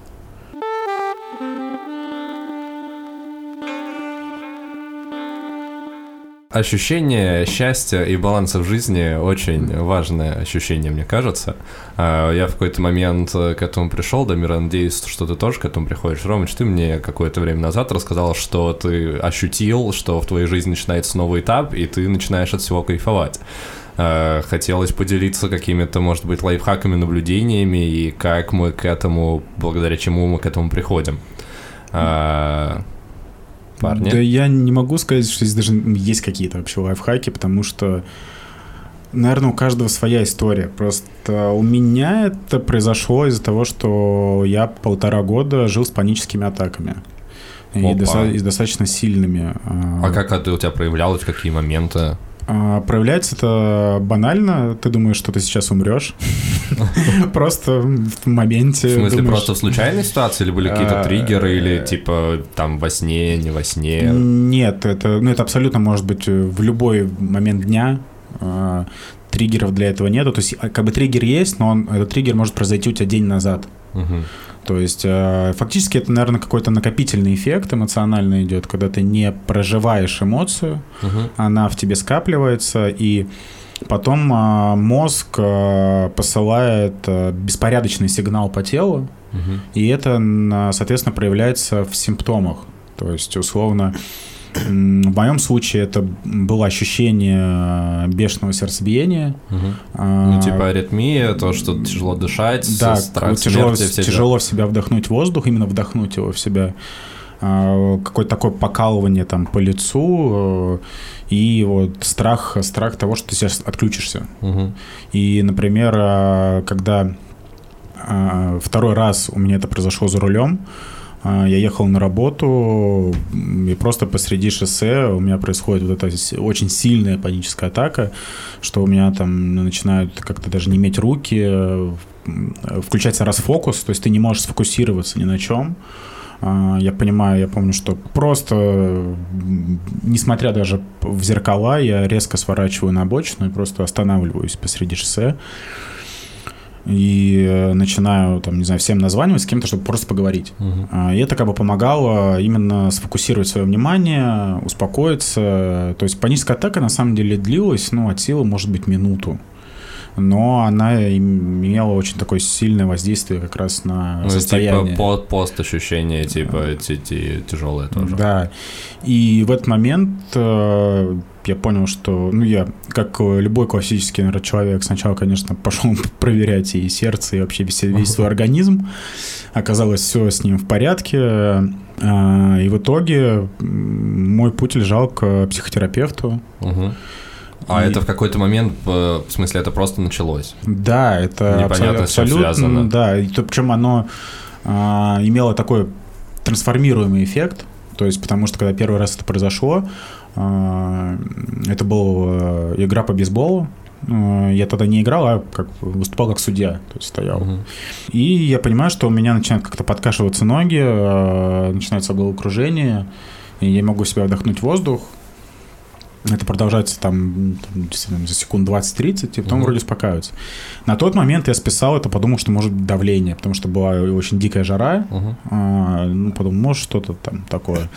Ощущение счастья и баланса в жизни очень важное ощущение, мне кажется. А, я в какой-то момент э, к этому пришел, Дамир, надеюсь, что ты тоже к этому приходишь. Ромыч, ты мне какое-то время назад рассказал, что ты ощутил, что в твоей жизни начинается новый этап, и ты начинаешь от всего кайфовать. А, хотелось поделиться какими-то, может быть, лайфхаками, наблюдениями, и как мы к этому, благодаря чему мы к этому приходим. А, парни? Да я не могу сказать, что здесь даже есть какие-то вообще лайфхаки, потому что, наверное, у каждого своя история. Просто у меня это произошло из-за того, что я полтора года жил с паническими атаками. И, доста- и достаточно сильными. А, а как это у тебя проявлялось, какие моменты? А, проявляется это банально. Ты думаешь, что ты сейчас умрешь. Просто в моменте. В смысле, просто в случайной ситуации или были какие-то а, триггеры, или типа там во сне, не во сне? Нет, это, ну, это абсолютно может быть в любой момент дня а, триггеров для этого нету. То есть, как бы триггер есть, но он, этот триггер может произойти у тебя день назад. Угу. То есть э, фактически это, наверное, какой-то накопительный эффект эмоционально идет, когда ты не проживаешь эмоцию, угу. она в тебе скапливается, и потом э, мозг э, посылает беспорядочный сигнал по телу, угу. и это, соответственно, проявляется в симптомах. То есть, условно, в моем случае это было ощущение бешеного сердцебиения. Угу. А, ну, типа аритмия, то, что тяжело дышать, да, страх тяжело, смерти, тяжело в себя вдохнуть воздух, именно вдохнуть его в себя. А, какое-то такое покалывание там по лицу э, и вот страх, страх того, что ты сейчас отключишься. Угу. И, например, а, когда второй раз у меня это произошло за рулем, а, я ехал на работу, и просто посреди шоссе у меня происходит вот эта очень сильная паническая атака, что у меня там начинают как-то даже не иметь руки, включается расфокус, то есть ты не можешь сфокусироваться ни на чем. А, я понимаю, я помню, что просто, несмотря даже в зеркала, я резко сворачиваю на обочину и просто останавливаюсь посреди шоссе и э, начинаю, там, не знаю, всем названивать с кем-то, чтобы просто поговорить. Uh-huh. И это как бы помогало именно сфокусировать свое внимание, успокоиться. То есть паническая атака на самом деле длилась, ну, от силы, может быть, минуту но она имела очень такое сильное воздействие как раз на ну, состояние. Типа под пост ощущения, типа эти тяжелые тоже. Да. И в этот момент э, я понял, что, ну, я, как любой классический, наверное, человек, сначала, конечно, пошел проверять и сердце, и вообще весь, весь свой организм. Оказалось, все с ним в порядке. А, и в итоге мой путь лежал к психотерапевту. Угу. А и... это в какой-то момент, в смысле, это просто началось? Да, это Непонятно, абсолютно, связано. да. И то, причем оно а, имело такой трансформируемый эффект. То есть, потому что когда первый раз это произошло, это была э, игра по бейсболу. Э, я тогда не играл, а как выступал как судья, то есть стоял. Uh-huh. И я понимаю, что у меня начинают как-то подкашиваться ноги, э, начинается головокружение, и я могу себя вдохнуть воздух, это продолжается там, там за секунд 20-30, и потом mm-hmm. вроде успокаивается. На тот момент я списал это, подумал, что может быть давление, потому что была очень дикая жара. Mm-hmm. А, ну, подумал, может что-то там такое.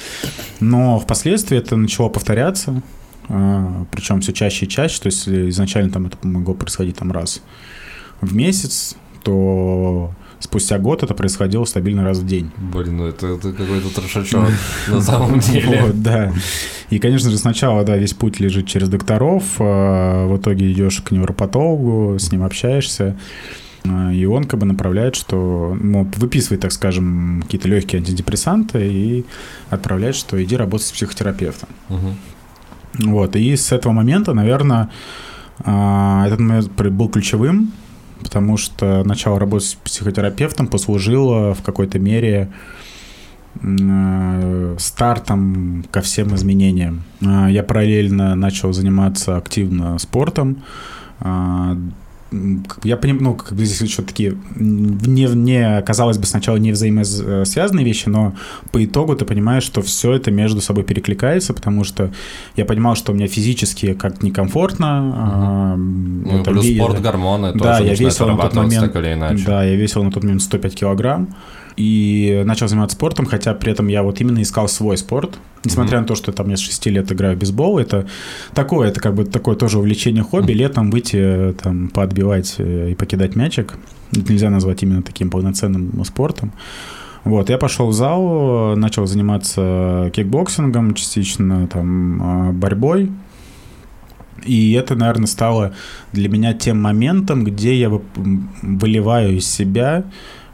Но впоследствии это начало повторяться, а, причем все чаще и чаще. То есть изначально там это могло происходить там раз в месяц, то спустя год это происходило стабильно раз в день. Блин, ну это, это какой-то трешачок на самом деле. Вот, да. И, конечно же, сначала, да, весь путь лежит через докторов, а в итоге идешь к невропатологу, с ним общаешься, а, и он как бы направляет, что ну, выписывает, так скажем, какие-то легкие антидепрессанты и отправляет, что иди работать с психотерапевтом. Угу. Вот, и с этого момента, наверное, а, этот момент был ключевым, потому что начало работы с психотерапевтом послужило в какой-то мере э, стартом ко всем изменениям. А, я параллельно начал заниматься активно спортом, а, я понимаю, ну, как бы здесь еще такие не, не, казалось бы, сначала не взаимосвязанные вещи, но по итогу ты понимаешь, что все это между собой перекликается, потому что я понимал, что у меня физически как некомфортно. Угу. А, ну, плюс спорт, гормоны да, тоже я весил на тот момент. Да, я весил на тот момент 105 килограмм и начал заниматься спортом, хотя при этом я вот именно искал свой спорт. Несмотря mm-hmm. на то, что там я с 6 лет играю в бейсбол, это такое, это как бы такое тоже увлечение хобби, mm-hmm. летом выйти там поотбивать э, и покидать мячик. Это нельзя назвать именно таким полноценным спортом. Вот, я пошел в зал, начал заниматься кикбоксингом, частично там а, борьбой. И это, наверное, стало для меня тем моментом, где я выливаю из себя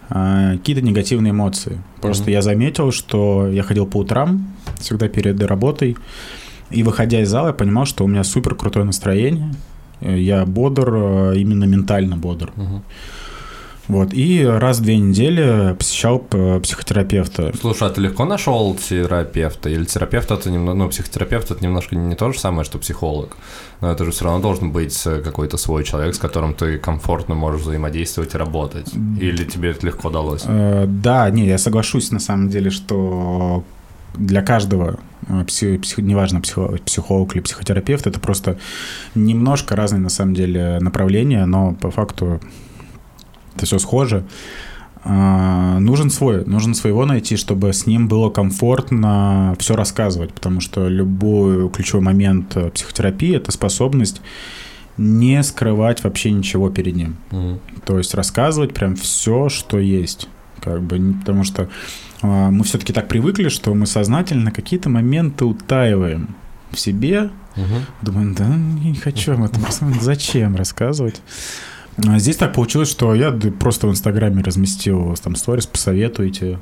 какие-то негативные эмоции. Просто mm-hmm. я заметил, что я ходил по утрам, всегда перед работой, и выходя из зала, я понимал, что у меня супер крутое настроение, я бодр, а, именно ментально бодр. Mm-hmm. Вот, и раз в две недели посещал э, психотерапевта. Слушай, а ты легко нашел терапевта? Или терапевт это немного, ну, психотерапевт это немножко не то же самое, что психолог. Но это же все равно должен быть э, какой-то свой человек, с которым ты комфортно можешь взаимодействовать и работать. Или тебе это легко далось? Э, да, не, я соглашусь на самом деле, что для каждого псих, псих, неважно, психолог, психолог или психотерапевт, это просто немножко разные на самом деле направления, но по факту это все схоже. А, нужен свой, нужен своего найти, чтобы с ним было комфортно все рассказывать, потому что любой ключевой момент психотерапии – это способность не скрывать вообще ничего перед ним. Mm. То есть рассказывать прям все, что есть. Как бы, потому что а, мы все-таки так привыкли, что мы сознательно какие-то моменты утаиваем в себе. Mm-hmm. Думаем, да, я не хочу об этом рассказывать. Зачем рассказывать? А здесь так получилось, что я просто в Инстаграме разместил там сторис, посоветуйте.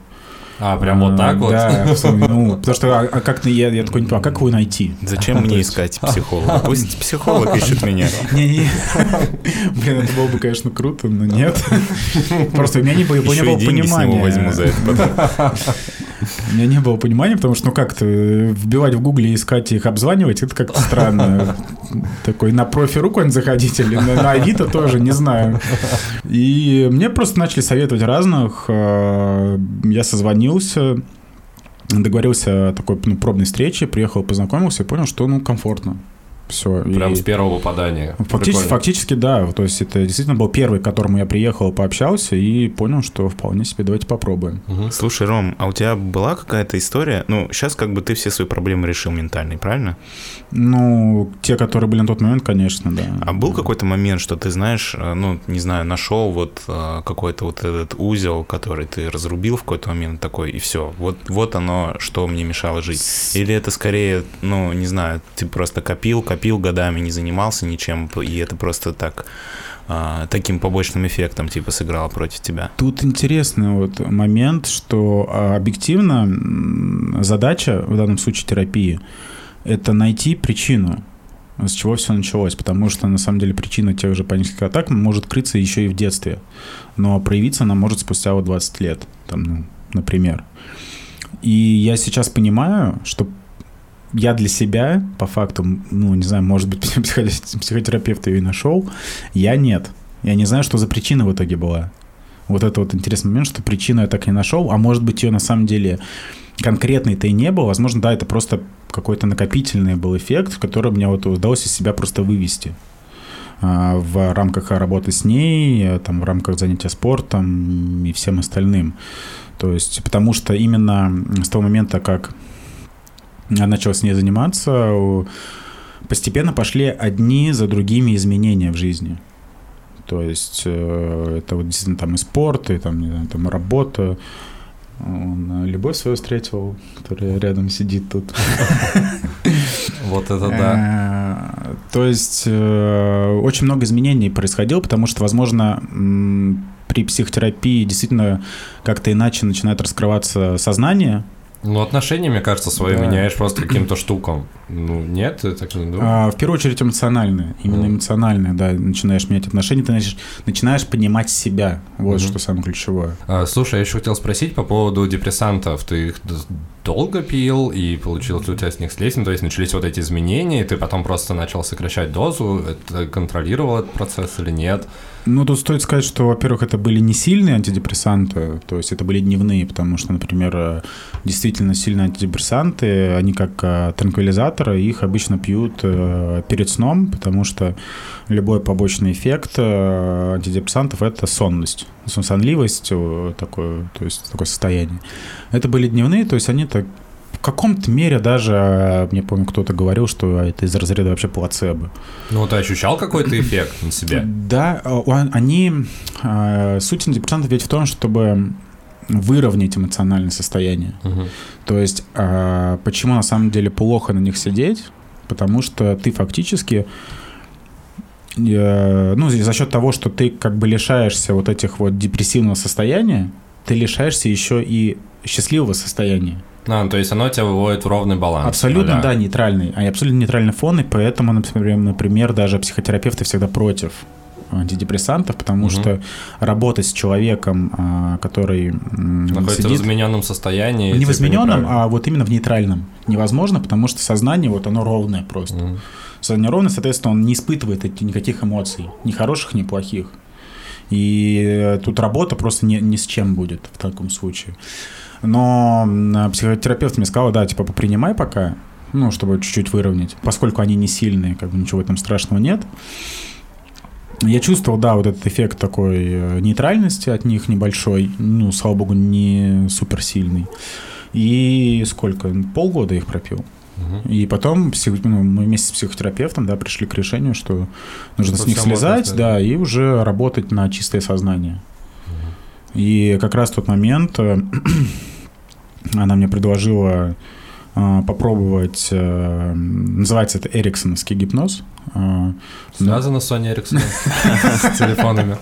А, прям вот так вот? Да, ну, потому что, а, а как я, я такой не понимаю, а как его найти? Зачем мне искать психолога? Пусть психолог ищет меня. Не-не, блин, это было бы, конечно, круто, но нет. Просто у меня не было, не было понимания. возьму за это У меня не было понимания, потому что, ну как-то вбивать в гугле, искать их, обзванивать, это как-то странно. Такой на профи рукой заходить или на, на Авито тоже, не знаю. И мне просто начали советовать разных. А, я созвонился, договорился о такой ну, пробной встрече, приехал, познакомился и понял, что ну комфортно. Все. Прям и... с первого попадания. Фактически, фактически, да. То есть это действительно был первый, к которому я приехал, пообщался и понял, что вполне себе давайте попробуем. Угу. Слушай, Ром, а у тебя была какая-то история? Ну, сейчас как бы ты все свои проблемы решил ментальные, правильно? Ну, те, которые были на тот момент, конечно, да. А был какой-то момент, что ты знаешь, э, ну, не знаю, нашел вот э, какой-то вот этот узел, который ты разрубил в какой-то момент такой, и все. Вот, вот оно, что мне мешало жить. Или это скорее, ну, не знаю, ты просто копил, копил копил годами, не занимался ничем, и это просто так а, таким побочным эффектом типа сыграло против тебя. Тут интересный вот момент, что а, объективно задача в данном случае терапии это найти причину, с чего все началось, потому что на самом деле причина тех же панических атак может крыться еще и в детстве, но проявиться она может спустя вот 20 лет, там, ну, например. И я сейчас понимаю, что я для себя, по факту, ну, не знаю, может быть, психотерапевт ее и нашел, я нет. Я не знаю, что за причина в итоге была. Вот это вот интересный момент, что причину я так не нашел, а может быть, ее на самом деле конкретной-то и не было. Возможно, да, это просто какой-то накопительный был эффект, который мне вот удалось из себя просто вывести а, в рамках работы с ней, там, в рамках занятия спортом и всем остальным. То есть, потому что именно с того момента, как я начал с ней заниматься, постепенно пошли одни за другими изменения в жизни. То есть э, это вот действительно там и спорт, и там, не знаю, там работа. Он любовь свою встретил, которая рядом сидит тут. Вот это да. Э, то есть э, очень много изменений происходило, потому что, возможно, при психотерапии действительно как-то иначе начинает раскрываться сознание, Ну, отношения, мне кажется, свои Да. меняешь просто каким-то штукам. Ну, нет, ты так не думаешь? А, в первую очередь эмоциональное. Именно Мгм. эмоциональное, да. Начинаешь менять отношения, ты начинаешь, начинаешь понимать себя. Вот Мгм. что самое ключевое. А, Слушай, я еще хотел спросить по поводу депрессантов. Ты их долго пил и получилось у тебя с них слезть? Ну, то есть начались вот эти изменения, и ты потом просто начал сокращать дозу. Это контролировал этот процесс или нет? Ну, тут стоит сказать, что, во-первых, это были не сильные антидепрессанты, то есть это были дневные, потому что, например, э, действительно сильные антидепрессанты, они как э, транквилизаторы, их обычно пьют э, перед сном, потому что любой побочный эффект антидепрессантов – это сонность, сон- сонливость, такое, то есть такое состояние. Это были дневные, то есть они так каком-то мере даже, э, мне помню, кто-то говорил, что это из разряда вообще плацебо. Ну, ты ощущал какой-то эффект на себе? Да, он- они... э, Суть антидепрессантов ведь в том, чтобы выровнять эмоциональное состояние. Мгм. То есть, э, почему на самом деле плохо на них сидеть? Потому что ты фактически, ну, за счет того, что ты как бы лишаешься вот этих вот депрессивного состояния, ты лишаешься еще и счастливого состояния. А, то есть оно тебя выводит в ровный баланс. Абсолютно, а-ля. да, нейтральный. А абсолютно нейтральный фон, и поэтому, например, например, даже психотерапевты всегда против антидепрессантов, потому Мгм. что работать с человеком, а, который Находится в сидит измененном состоянии. не в типа, измененном, а вот именно в нейтральном, невозможно, потому что сознание вот оно ровное просто. Мгм. Сознание ровное, соответственно, он не испытывает никаких эмоций, ни хороших, ни плохих. И тут работа просто ни, ни с чем будет в таком случае. Но м, психотерапевт мне сказал, да, типа, попринимай пока, ну, чтобы чуть-чуть выровнять. Поскольку они не сильные, как бы ничего в этом страшного нет. Я чувствовал, да, вот этот эффект такой э, нейтральности от них небольшой, ну, слава богу, не суперсильный. И сколько? Полгода их пропил. И потом псих- ну, мы вместе с психотерапевтом да, пришли к решению, что нужно Что с них можно слезать, да, и уже работать на чистое сознание. И как раз в тот момент э, она мне предложила э, попробовать, э, называется это эриксоновский гипноз. Э, Связано с Соней Эриксон с телефонами.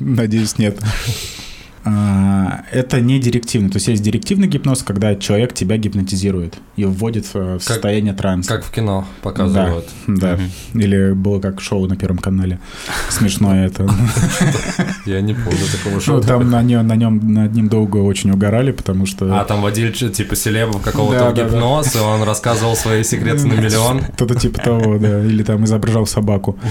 Надеюсь, нет. А, Это не директивный. То есть есть директивный гипноз, когда человек тебя гипнотизирует и вводит в состояние транса. Как в кино показывают. Да. Или было как шоу на Первом канале. Смешное это. Я не помню такого Ну, шоу. там на нем, на нем над ним долго очень угорали, потому что... А там водили типа селебов какого-то Да, да, да. гипноз, и он рассказывал свои секреты на миллион. Что-то типа того, да. Или там изображал собаку.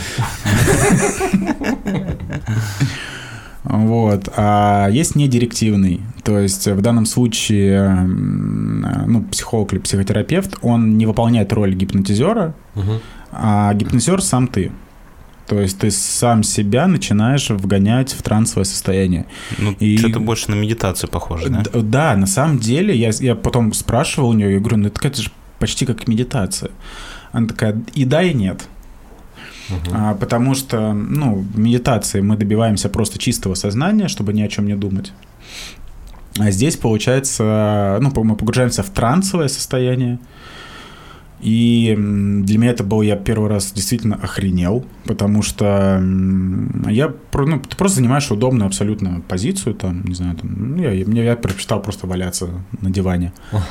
Вот. А есть недирективный. То есть в данном случае ну, психолог или психотерапевт, он не выполняет роль гипнотизера, а гипнотизер сам ты. То есть ты сам себя начинаешь вгонять в трансовое состояние. Ну, И- что-то больше на медитацию похоже, да? Д- Да, на самом деле, я, я потом спрашивал у нее, я говорю, ну это, это же почти как медитация. Она такая, и да, и нет. А, потому что, ну, в медитации мы добиваемся просто чистого сознания, чтобы ни о чем не думать. А здесь, получается, ну, мы погружаемся в трансовое состояние. И для меня это был, я первый раз действительно охренел, потому что я, ну, ты просто занимаешь удобную абсолютно позицию, там, не знаю, там, ну, я, мне, я предпочитал просто валяться на диване.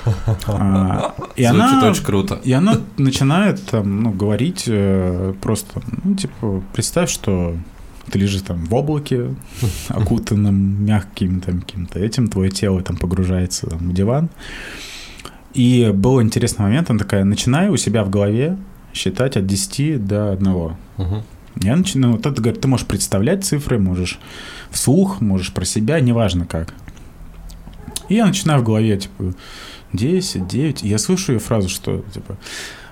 А, И Звучит она, очень круто. и она начинает там, ну, говорить э, просто, ну, типа, представь, что ты лежишь там в облаке, окутанном мягким там каким-то этим, твое тело там погружается там, в диван. И был интересный момент, она такая, начинай у себя в голове считать от 10 до 1. Мгм. Я начинаю, вот это говорит, ты можешь представлять цифры, можешь вслух, можешь про себя, неважно как. И я начинаю в голове, типа, 10, 9, и я слышу ее фразу, что, типа,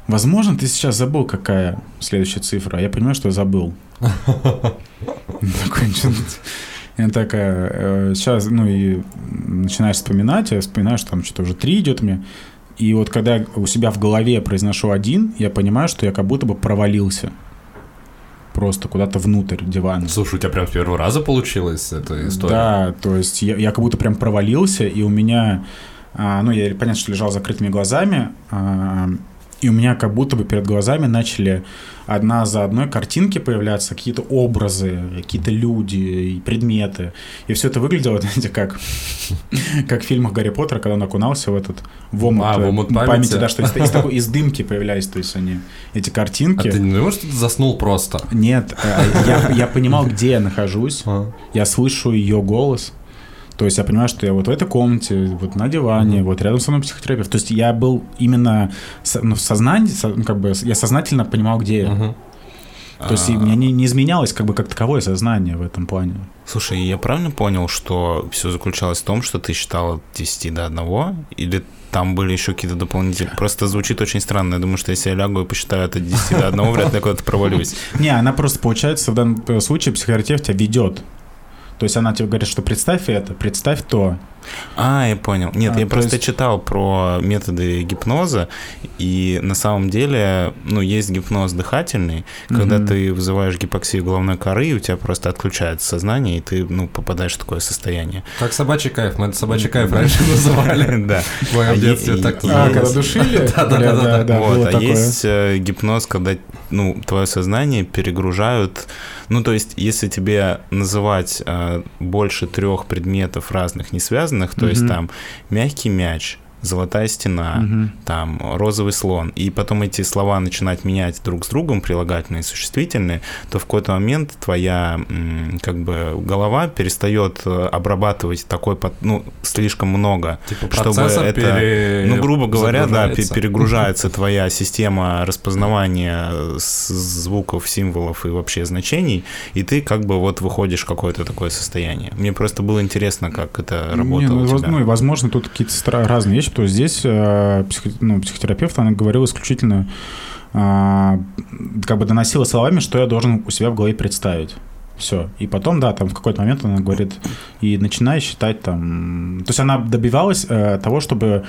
возможно, ты сейчас забыл, какая следующая цифра, а я понимаю, что я забыл. Она такая, сейчас, ну, и начинаешь вспоминать, я вспоминаю, что там что-то уже 3 идет мне, и вот когда у себя в голове произношу один, я понимаю, что я как будто бы провалился. Просто куда-то внутрь дивана. Слушай, у тебя прям с первого раза получилась эта история? Да, то есть я, я как будто прям провалился, и у меня, а, ну, я, понятно, что лежал с закрытыми глазами, а, и у меня как будто бы перед глазами начали одна за одной картинки появляться, какие-то образы, какие-то люди и предметы. И все это выглядело, знаете, как, как в фильмах Гарри Поттера, когда он окунался в этот в омут, А, в омут памяти. памяти, да, что из, из, такой, из дымки появлялись, то есть они, эти А картинки. ты не думаешь, что ты заснул просто? Нет, э, я, я понимал, где я нахожусь, А. я слышу ее голос. То есть я понимаю, что я вот в этой комнате, вот на диване, вот рядом со мной психотерапевт. То есть я был именно со- ну, в сознании, со- ну, как бы я сознательно понимал, где я. То есть у меня не, не изменялось как бы как таковое сознание в этом плане. Слушай, я правильно понял, что все заключалось в том, что ты считал от 10 до 1, или там были еще какие-то дополнительные... Просто звучит очень странно. Я думаю, что если я лягу и посчитаю от 10 до 1, вряд ли я куда-то провалюсь. Не, она просто, получается, в данном э, случае психотерапевт тебя ведет. То есть она тебе говорит, что представь это, представь то. А, я понял. Нет, А, я то просто есть- читал про методы гипноза, и на самом деле, ну, есть гипноз дыхательный, когда Мгм. ты вызываешь гипоксию головной коры, и у тебя просто отключается сознание, и ты, ну, попадаешь в такое состояние. Как собачий кайф. Мы это собачий кайф раньше называли. Да. В моем А детстве так и- А, Есть. когда душили? Да-да-да-да. Да, вот, а есть э, гипноз, когда ну, твое сознание перегружают. Ну, то есть, если тебе называть э, больше трех предметов разных, не связанных, то есть Мгм. там мягкий мяч, золотая стена, Мгм. там розовый слон, и потом эти слова начинать менять друг с другом, прилагательные и существительные, то в какой-то момент твоя как бы голова перестает э, обрабатывать такой, ну, слишком много, Типа чтобы это, пере- ну, грубо говоря, да, перегружается твоя система распознавания с- звуков, символов и вообще значений, и ты как бы вот выходишь в какое-то такое состояние. Мне просто было интересно, как это Не, работало ну, у воз- тебя. ну, и, возможно, тут какие-то разные вещи, что здесь э, психо- ну, психотерапевт, она говорила исключительно, а, как бы доносила словами, что я должен у себя в голове представить. Все. И потом, да, там в какой-то момент она говорит, и начинай считать там... То есть она добивалась э, того, чтобы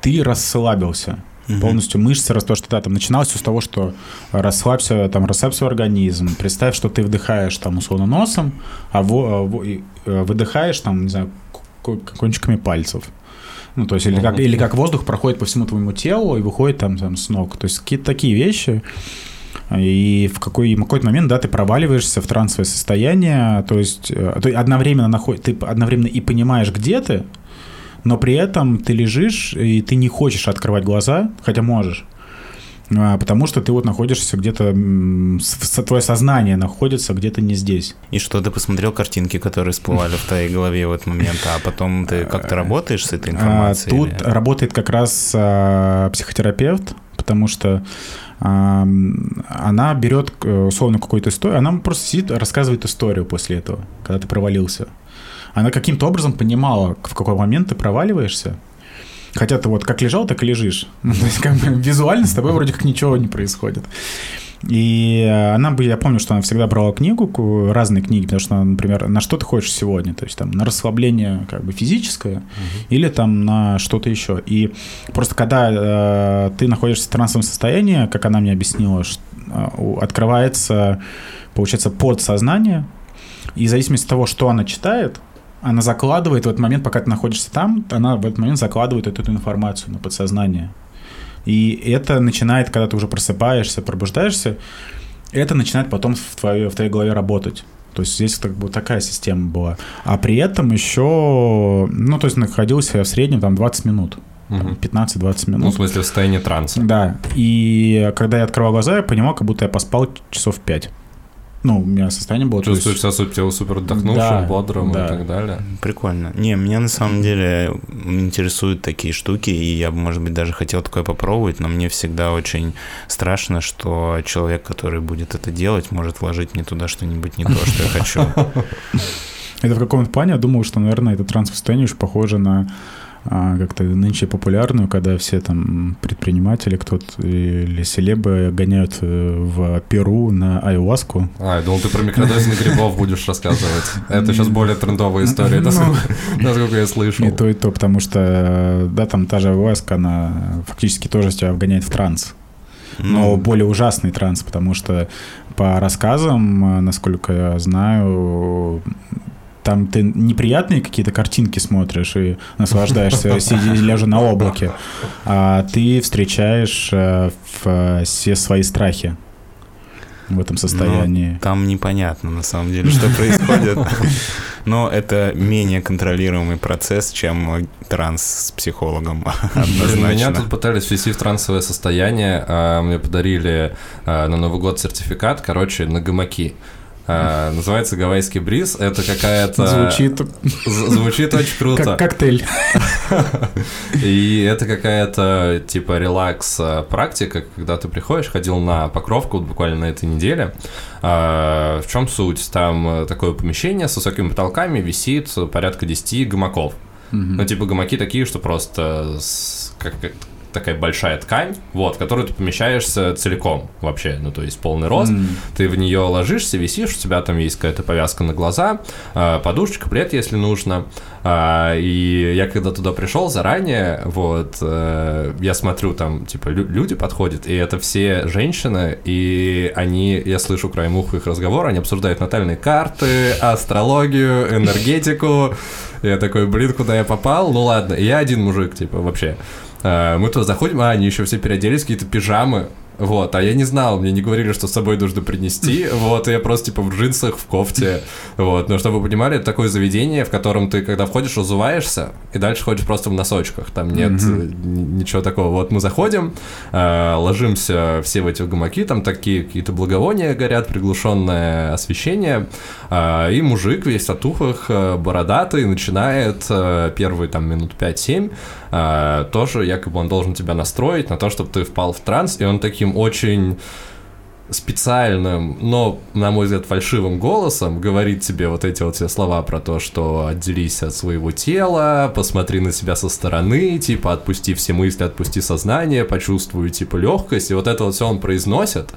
ты расслабился. Полностью мышцы, раз то, что да, там начиналось все с того, что расслабься, там, расслабь свой организм. Представь, что ты вдыхаешь там условно носом, а во- во- и, э, выдыхаешь там, не знаю, ко- кончиками пальцев. Ну, то есть, или как, или как воздух проходит по всему твоему телу и выходит там, там с ног. То есть, какие-то такие вещи. И в какой, в какой-то момент, да, ты проваливаешься в трансовое состояние, то есть, э, есть одновременно наход, ты одновременно и понимаешь, где ты, но при этом ты лежишь, и ты не хочешь открывать глаза, хотя можешь. А, Потому что ты вот находишься где-то, твое сознание находится где-то не здесь. И что ты посмотрел картинки, которые всплывали в твоей голове в этот момент, а потом ты как-то работаешь с этой А, информацией? Тут или- работает как раз а, психотерапевт, потому что а, она берет условно какую-то историю, она просто сидит, рассказывает историю после этого, когда ты провалился. Она каким-то образом понимала, в какой момент ты проваливаешься. Хотя ты вот как лежал, так и лежишь. Ну, То есть как бы визуально с тобой вроде как ничего не происходит. И э, она бы, я помню, что она всегда брала книгу, разные книги, потому что, например, на что ты хочешь сегодня, то есть там на расслабление как бы физическое или там на что-то еще. И просто когда э, ты находишься в трансовом состоянии, как она мне объяснила, э, открывается, получается, подсознание, и в зависимости от того, что она читает, она закладывает в этот момент, пока ты находишься там, она в этот момент закладывает эту, эту информацию на подсознание. И это начинает, когда ты уже просыпаешься, пробуждаешься, это начинает потом в твоей, в твоей голове работать. То есть здесь как бы такая система была. А при этом еще, ну, то есть находился я в среднем там 20 минут. там, Мгм. 15-20 Ну, в минут. смысле, в состоянии транса. Да. И когда я открывал глаза, я понимал, как будто я поспал часов 5. Ну, у меня состояние было... то есть- Чувствуешь себя супер, отдохнувшим, Да, бодрым да. и так далее. Прикольно. Не, меня на самом деле интересуют такие штуки, и я бы, может быть, даже хотел такое попробовать, но мне всегда очень страшно, что человек, который будет это делать, может вложить мне туда что-нибудь не то, что я хочу. Это в каком-то плане, я думал, что, наверное, это трансостояние очень похоже на как-то нынче популярную, когда все там предприниматели, кто-то или селебы гоняют э, в Перу на айуаску. А, я думал, ты про микродозинг грибов будешь рассказывать. Это сейчас более трендовая история, Ну, насколько я слышал. И то, и то, потому что, да, там та же айуаска, она фактически тоже тебя вгоняет в транс. но Ну, более ужасный транс, потому что по рассказам, насколько я знаю, там ты неприятные какие-то картинки смотришь и наслаждаешься, сидя лежа на облаке, а ты встречаешь э, в- все свои страхи в этом состоянии. Ну, там непонятно на самом деле, что происходит. Но это менее контролируемый процесс, чем транс с психологом. Блин, меня Однозначно. тут пытались ввести в трансовое состояние. а, Мне подарили а, на Новый год сертификат, короче, на гамаки. А, Называется гавайский бриз. Это какая-то... Звучит Звучит очень круто. как коктейль. И это какая-то типа релакс э, когда ты приходишь, ходил на покровку буквально на этой неделе. А, В чем суть? Там такое помещение с высокими потолками висит порядка 10 гамаков. Ну, типа гамаки такие, что просто с- как такая большая ткань, вот, в которую ты помещаешься целиком вообще, ну, то есть полный рост. Ты в нее ложишься, висишь, у тебя там есть какая-то повязка на глаза, а, подушечка, плед, если нужно. А, И я когда туда пришел заранее, вот, э, я смотрю, там, типа, лю- люди подходят, и это все женщины, и они, я слышу краем уха их разговор, они обсуждают натальные карты, астрологию, энергетику. Я такой, блин, куда я попал? Ну ладно, я один мужик, типа, вообще. А, Мы туда заходим, а они еще все переоделись, какие-то пижамы. Вот, а я не знал, мне не говорили, что с собой нужно принести, вот, я просто, типа, в джинсах, в кофте, вот, но чтобы вы понимали, это такое заведение, в котором ты, когда входишь, разуваешься, и дальше ходишь просто в носочках, там нет э, ничего такого, вот мы заходим, э, ложимся все в эти гамаки, там такие какие-то благовония горят, приглушенное освещение, э, и мужик весь в татухах, бородатый, начинает первые там минут 5-7, э, тоже якобы он должен тебя настроить на то, чтобы ты впал в транс, и он таким очень специальным, но, на мой взгляд, фальшивым голосом говорит тебе вот эти вот все слова про то, что отделись от своего тела, посмотри на себя со стороны, типа, отпусти все мысли, отпусти сознание, почувствуй, типа, легкость, и вот это вот все он произносит.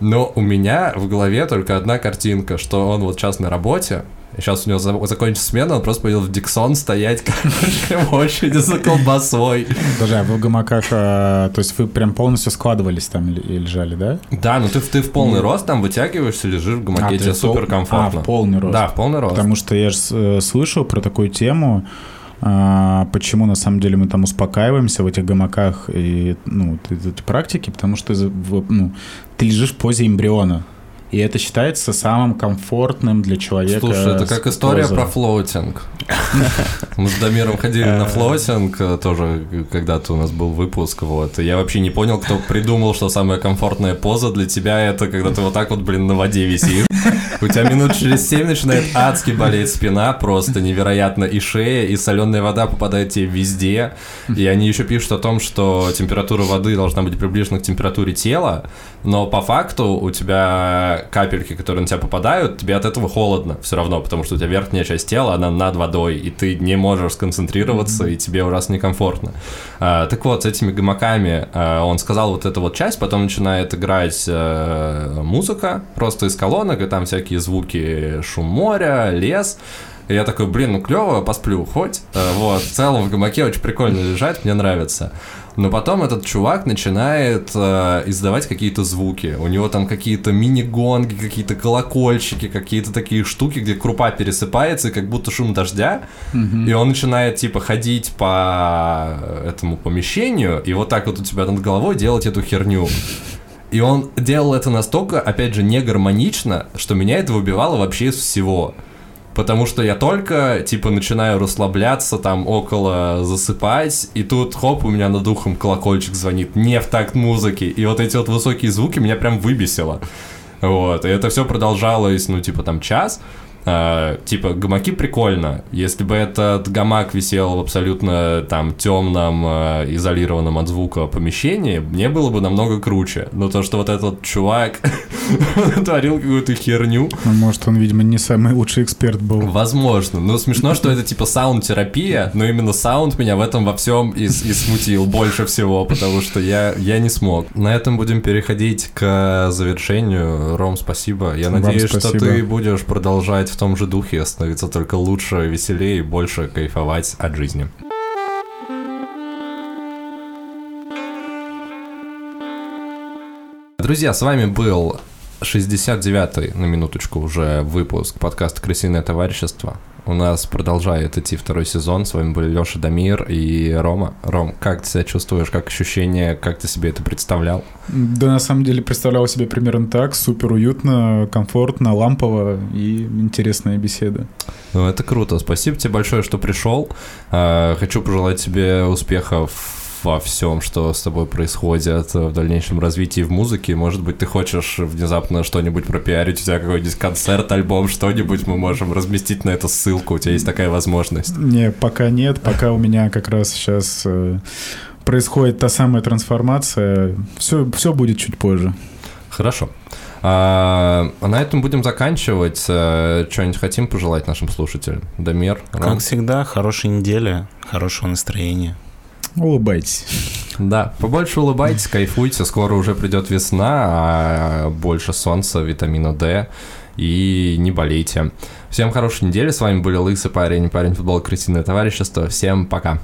Но у меня в голове только одна картинка, что он вот сейчас на работе, сейчас у него за- закончится смена, он просто пойдет в Диксон стоять, короче, в очереди за колбасой. Даже а вы в гамаках, а, то есть вы прям полностью складывались там и лежали, да? Да, ну ты, в- ты в полный рост там вытягиваешься, лежишь в гамаке, А, тебе супер комфортно. а, в полный рост. Да, в полный рост. Потому что я же э, слышал про такую тему, а, почему на самом деле мы там успокаиваемся в этих гамаках и ну, эти- практики, потому что ну, ты лежишь в позе эмбриона. И это считается самым комфортным для человека. Слушай, это как история поза. про флоутинг. Мы с Дамиром ходили на флоутинг, э, тоже когда-то у нас был выпуск, вот. И я вообще не понял, кто придумал, что самая комфортная поза для тебя это когда ты вот так вот, блин, на воде висишь. У тебя минут через семь начинает адски болеть спина, просто невероятно, и шея, и соленая вода попадает тебе везде. И они еще пишут о том, что температура воды должна быть приближена к температуре тела, но по факту у тебя капельки, которые на тебя попадают, тебе от этого холодно все равно, потому что у тебя верхняя часть тела, она над водой, и ты не можешь сконцентрироваться, и тебе ужасно некомфортно. А, так вот, с этими гамаками а, он сказал вот эту вот часть, потом начинает играть э, музыка просто из колонок, и там всякие звуки, шум моря, лес. И я такой, блин, ну клево, посплю хоть. Э, Вот, в целом в гамаке очень прикольно лежать, мне нравится. Но потом этот чувак начинает э, издавать какие-то звуки. У него там какие-то мини-гонги, какие-то колокольчики, какие-то такие штуки, где крупа пересыпается, и как будто шум дождя. И он начинает, типа, ходить по этому помещению, и вот так вот у тебя над головой делать эту херню. И он делал это настолько, опять же, не гармонично, что меня это выбивало вообще из всего. Потому что я только, типа, начинаю расслабляться, там, около засыпать, и тут, хоп, у меня над ухом колокольчик звонит, не в такт музыки, и вот эти вот высокие звуки меня прям выбесило. Вот, и это все продолжалось, ну, типа, там, час. А, типа, гамаки прикольно. Если бы этот гамак висел в абсолютно там темном, э, изолированном от звука помещении, мне было бы намного круче. Но то, что вот этот чувак творил какую-то херню, Ну, Может, он, видимо, не самый лучший эксперт был. Возможно. Но смешно, что это типа саунд-терапия, но именно саунд меня в этом во всем и, и смутил больше всего, потому что я, я не смог. На этом будем переходить к завершению. Ром, спасибо. Я Вам надеюсь, что спасибо. ты будешь продолжать в том же духе, становиться только лучше, веселее и больше кайфовать от жизни. Друзья, с вами был 69-й, на минуточку, уже выпуск подкаста «Крысиное товарищество». У нас продолжает идти второй сезон. С вами были Леша Дамир и Рома. Ром, как ты себя чувствуешь, как ощущение, как ты себе это представлял? Да, на самом деле представлял себе примерно так. Супер уютно, комфортно, лампово и интересная беседа. Ну, это круто. Спасибо тебе большое, что пришел. А, хочу пожелать тебе успехов во всем, что с тобой происходит в дальнейшем развитии в музыке. Может быть, ты хочешь внезапно что-нибудь пропиарить, у тебя какой-нибудь концерт, альбом, что-нибудь мы можем разместить на эту ссылку, у тебя есть такая возможность? Не, пока нет, пока у меня как раз сейчас э, происходит та самая трансформация. Все, все будет чуть позже. Хорошо. А, а на этом будем заканчивать. Э, что-нибудь хотим пожелать нашим слушателям? Дамир? Как всегда, хорошей недели, хорошего настроения. Улыбайтесь. Да, побольше улыбайтесь, кайфуйте. Скоро уже придет весна, а больше солнца, витамина D. И не болейте. Всем хорошей недели. С вами были Лысый парень, парень футбол, крысиное товарищество. Всем пока.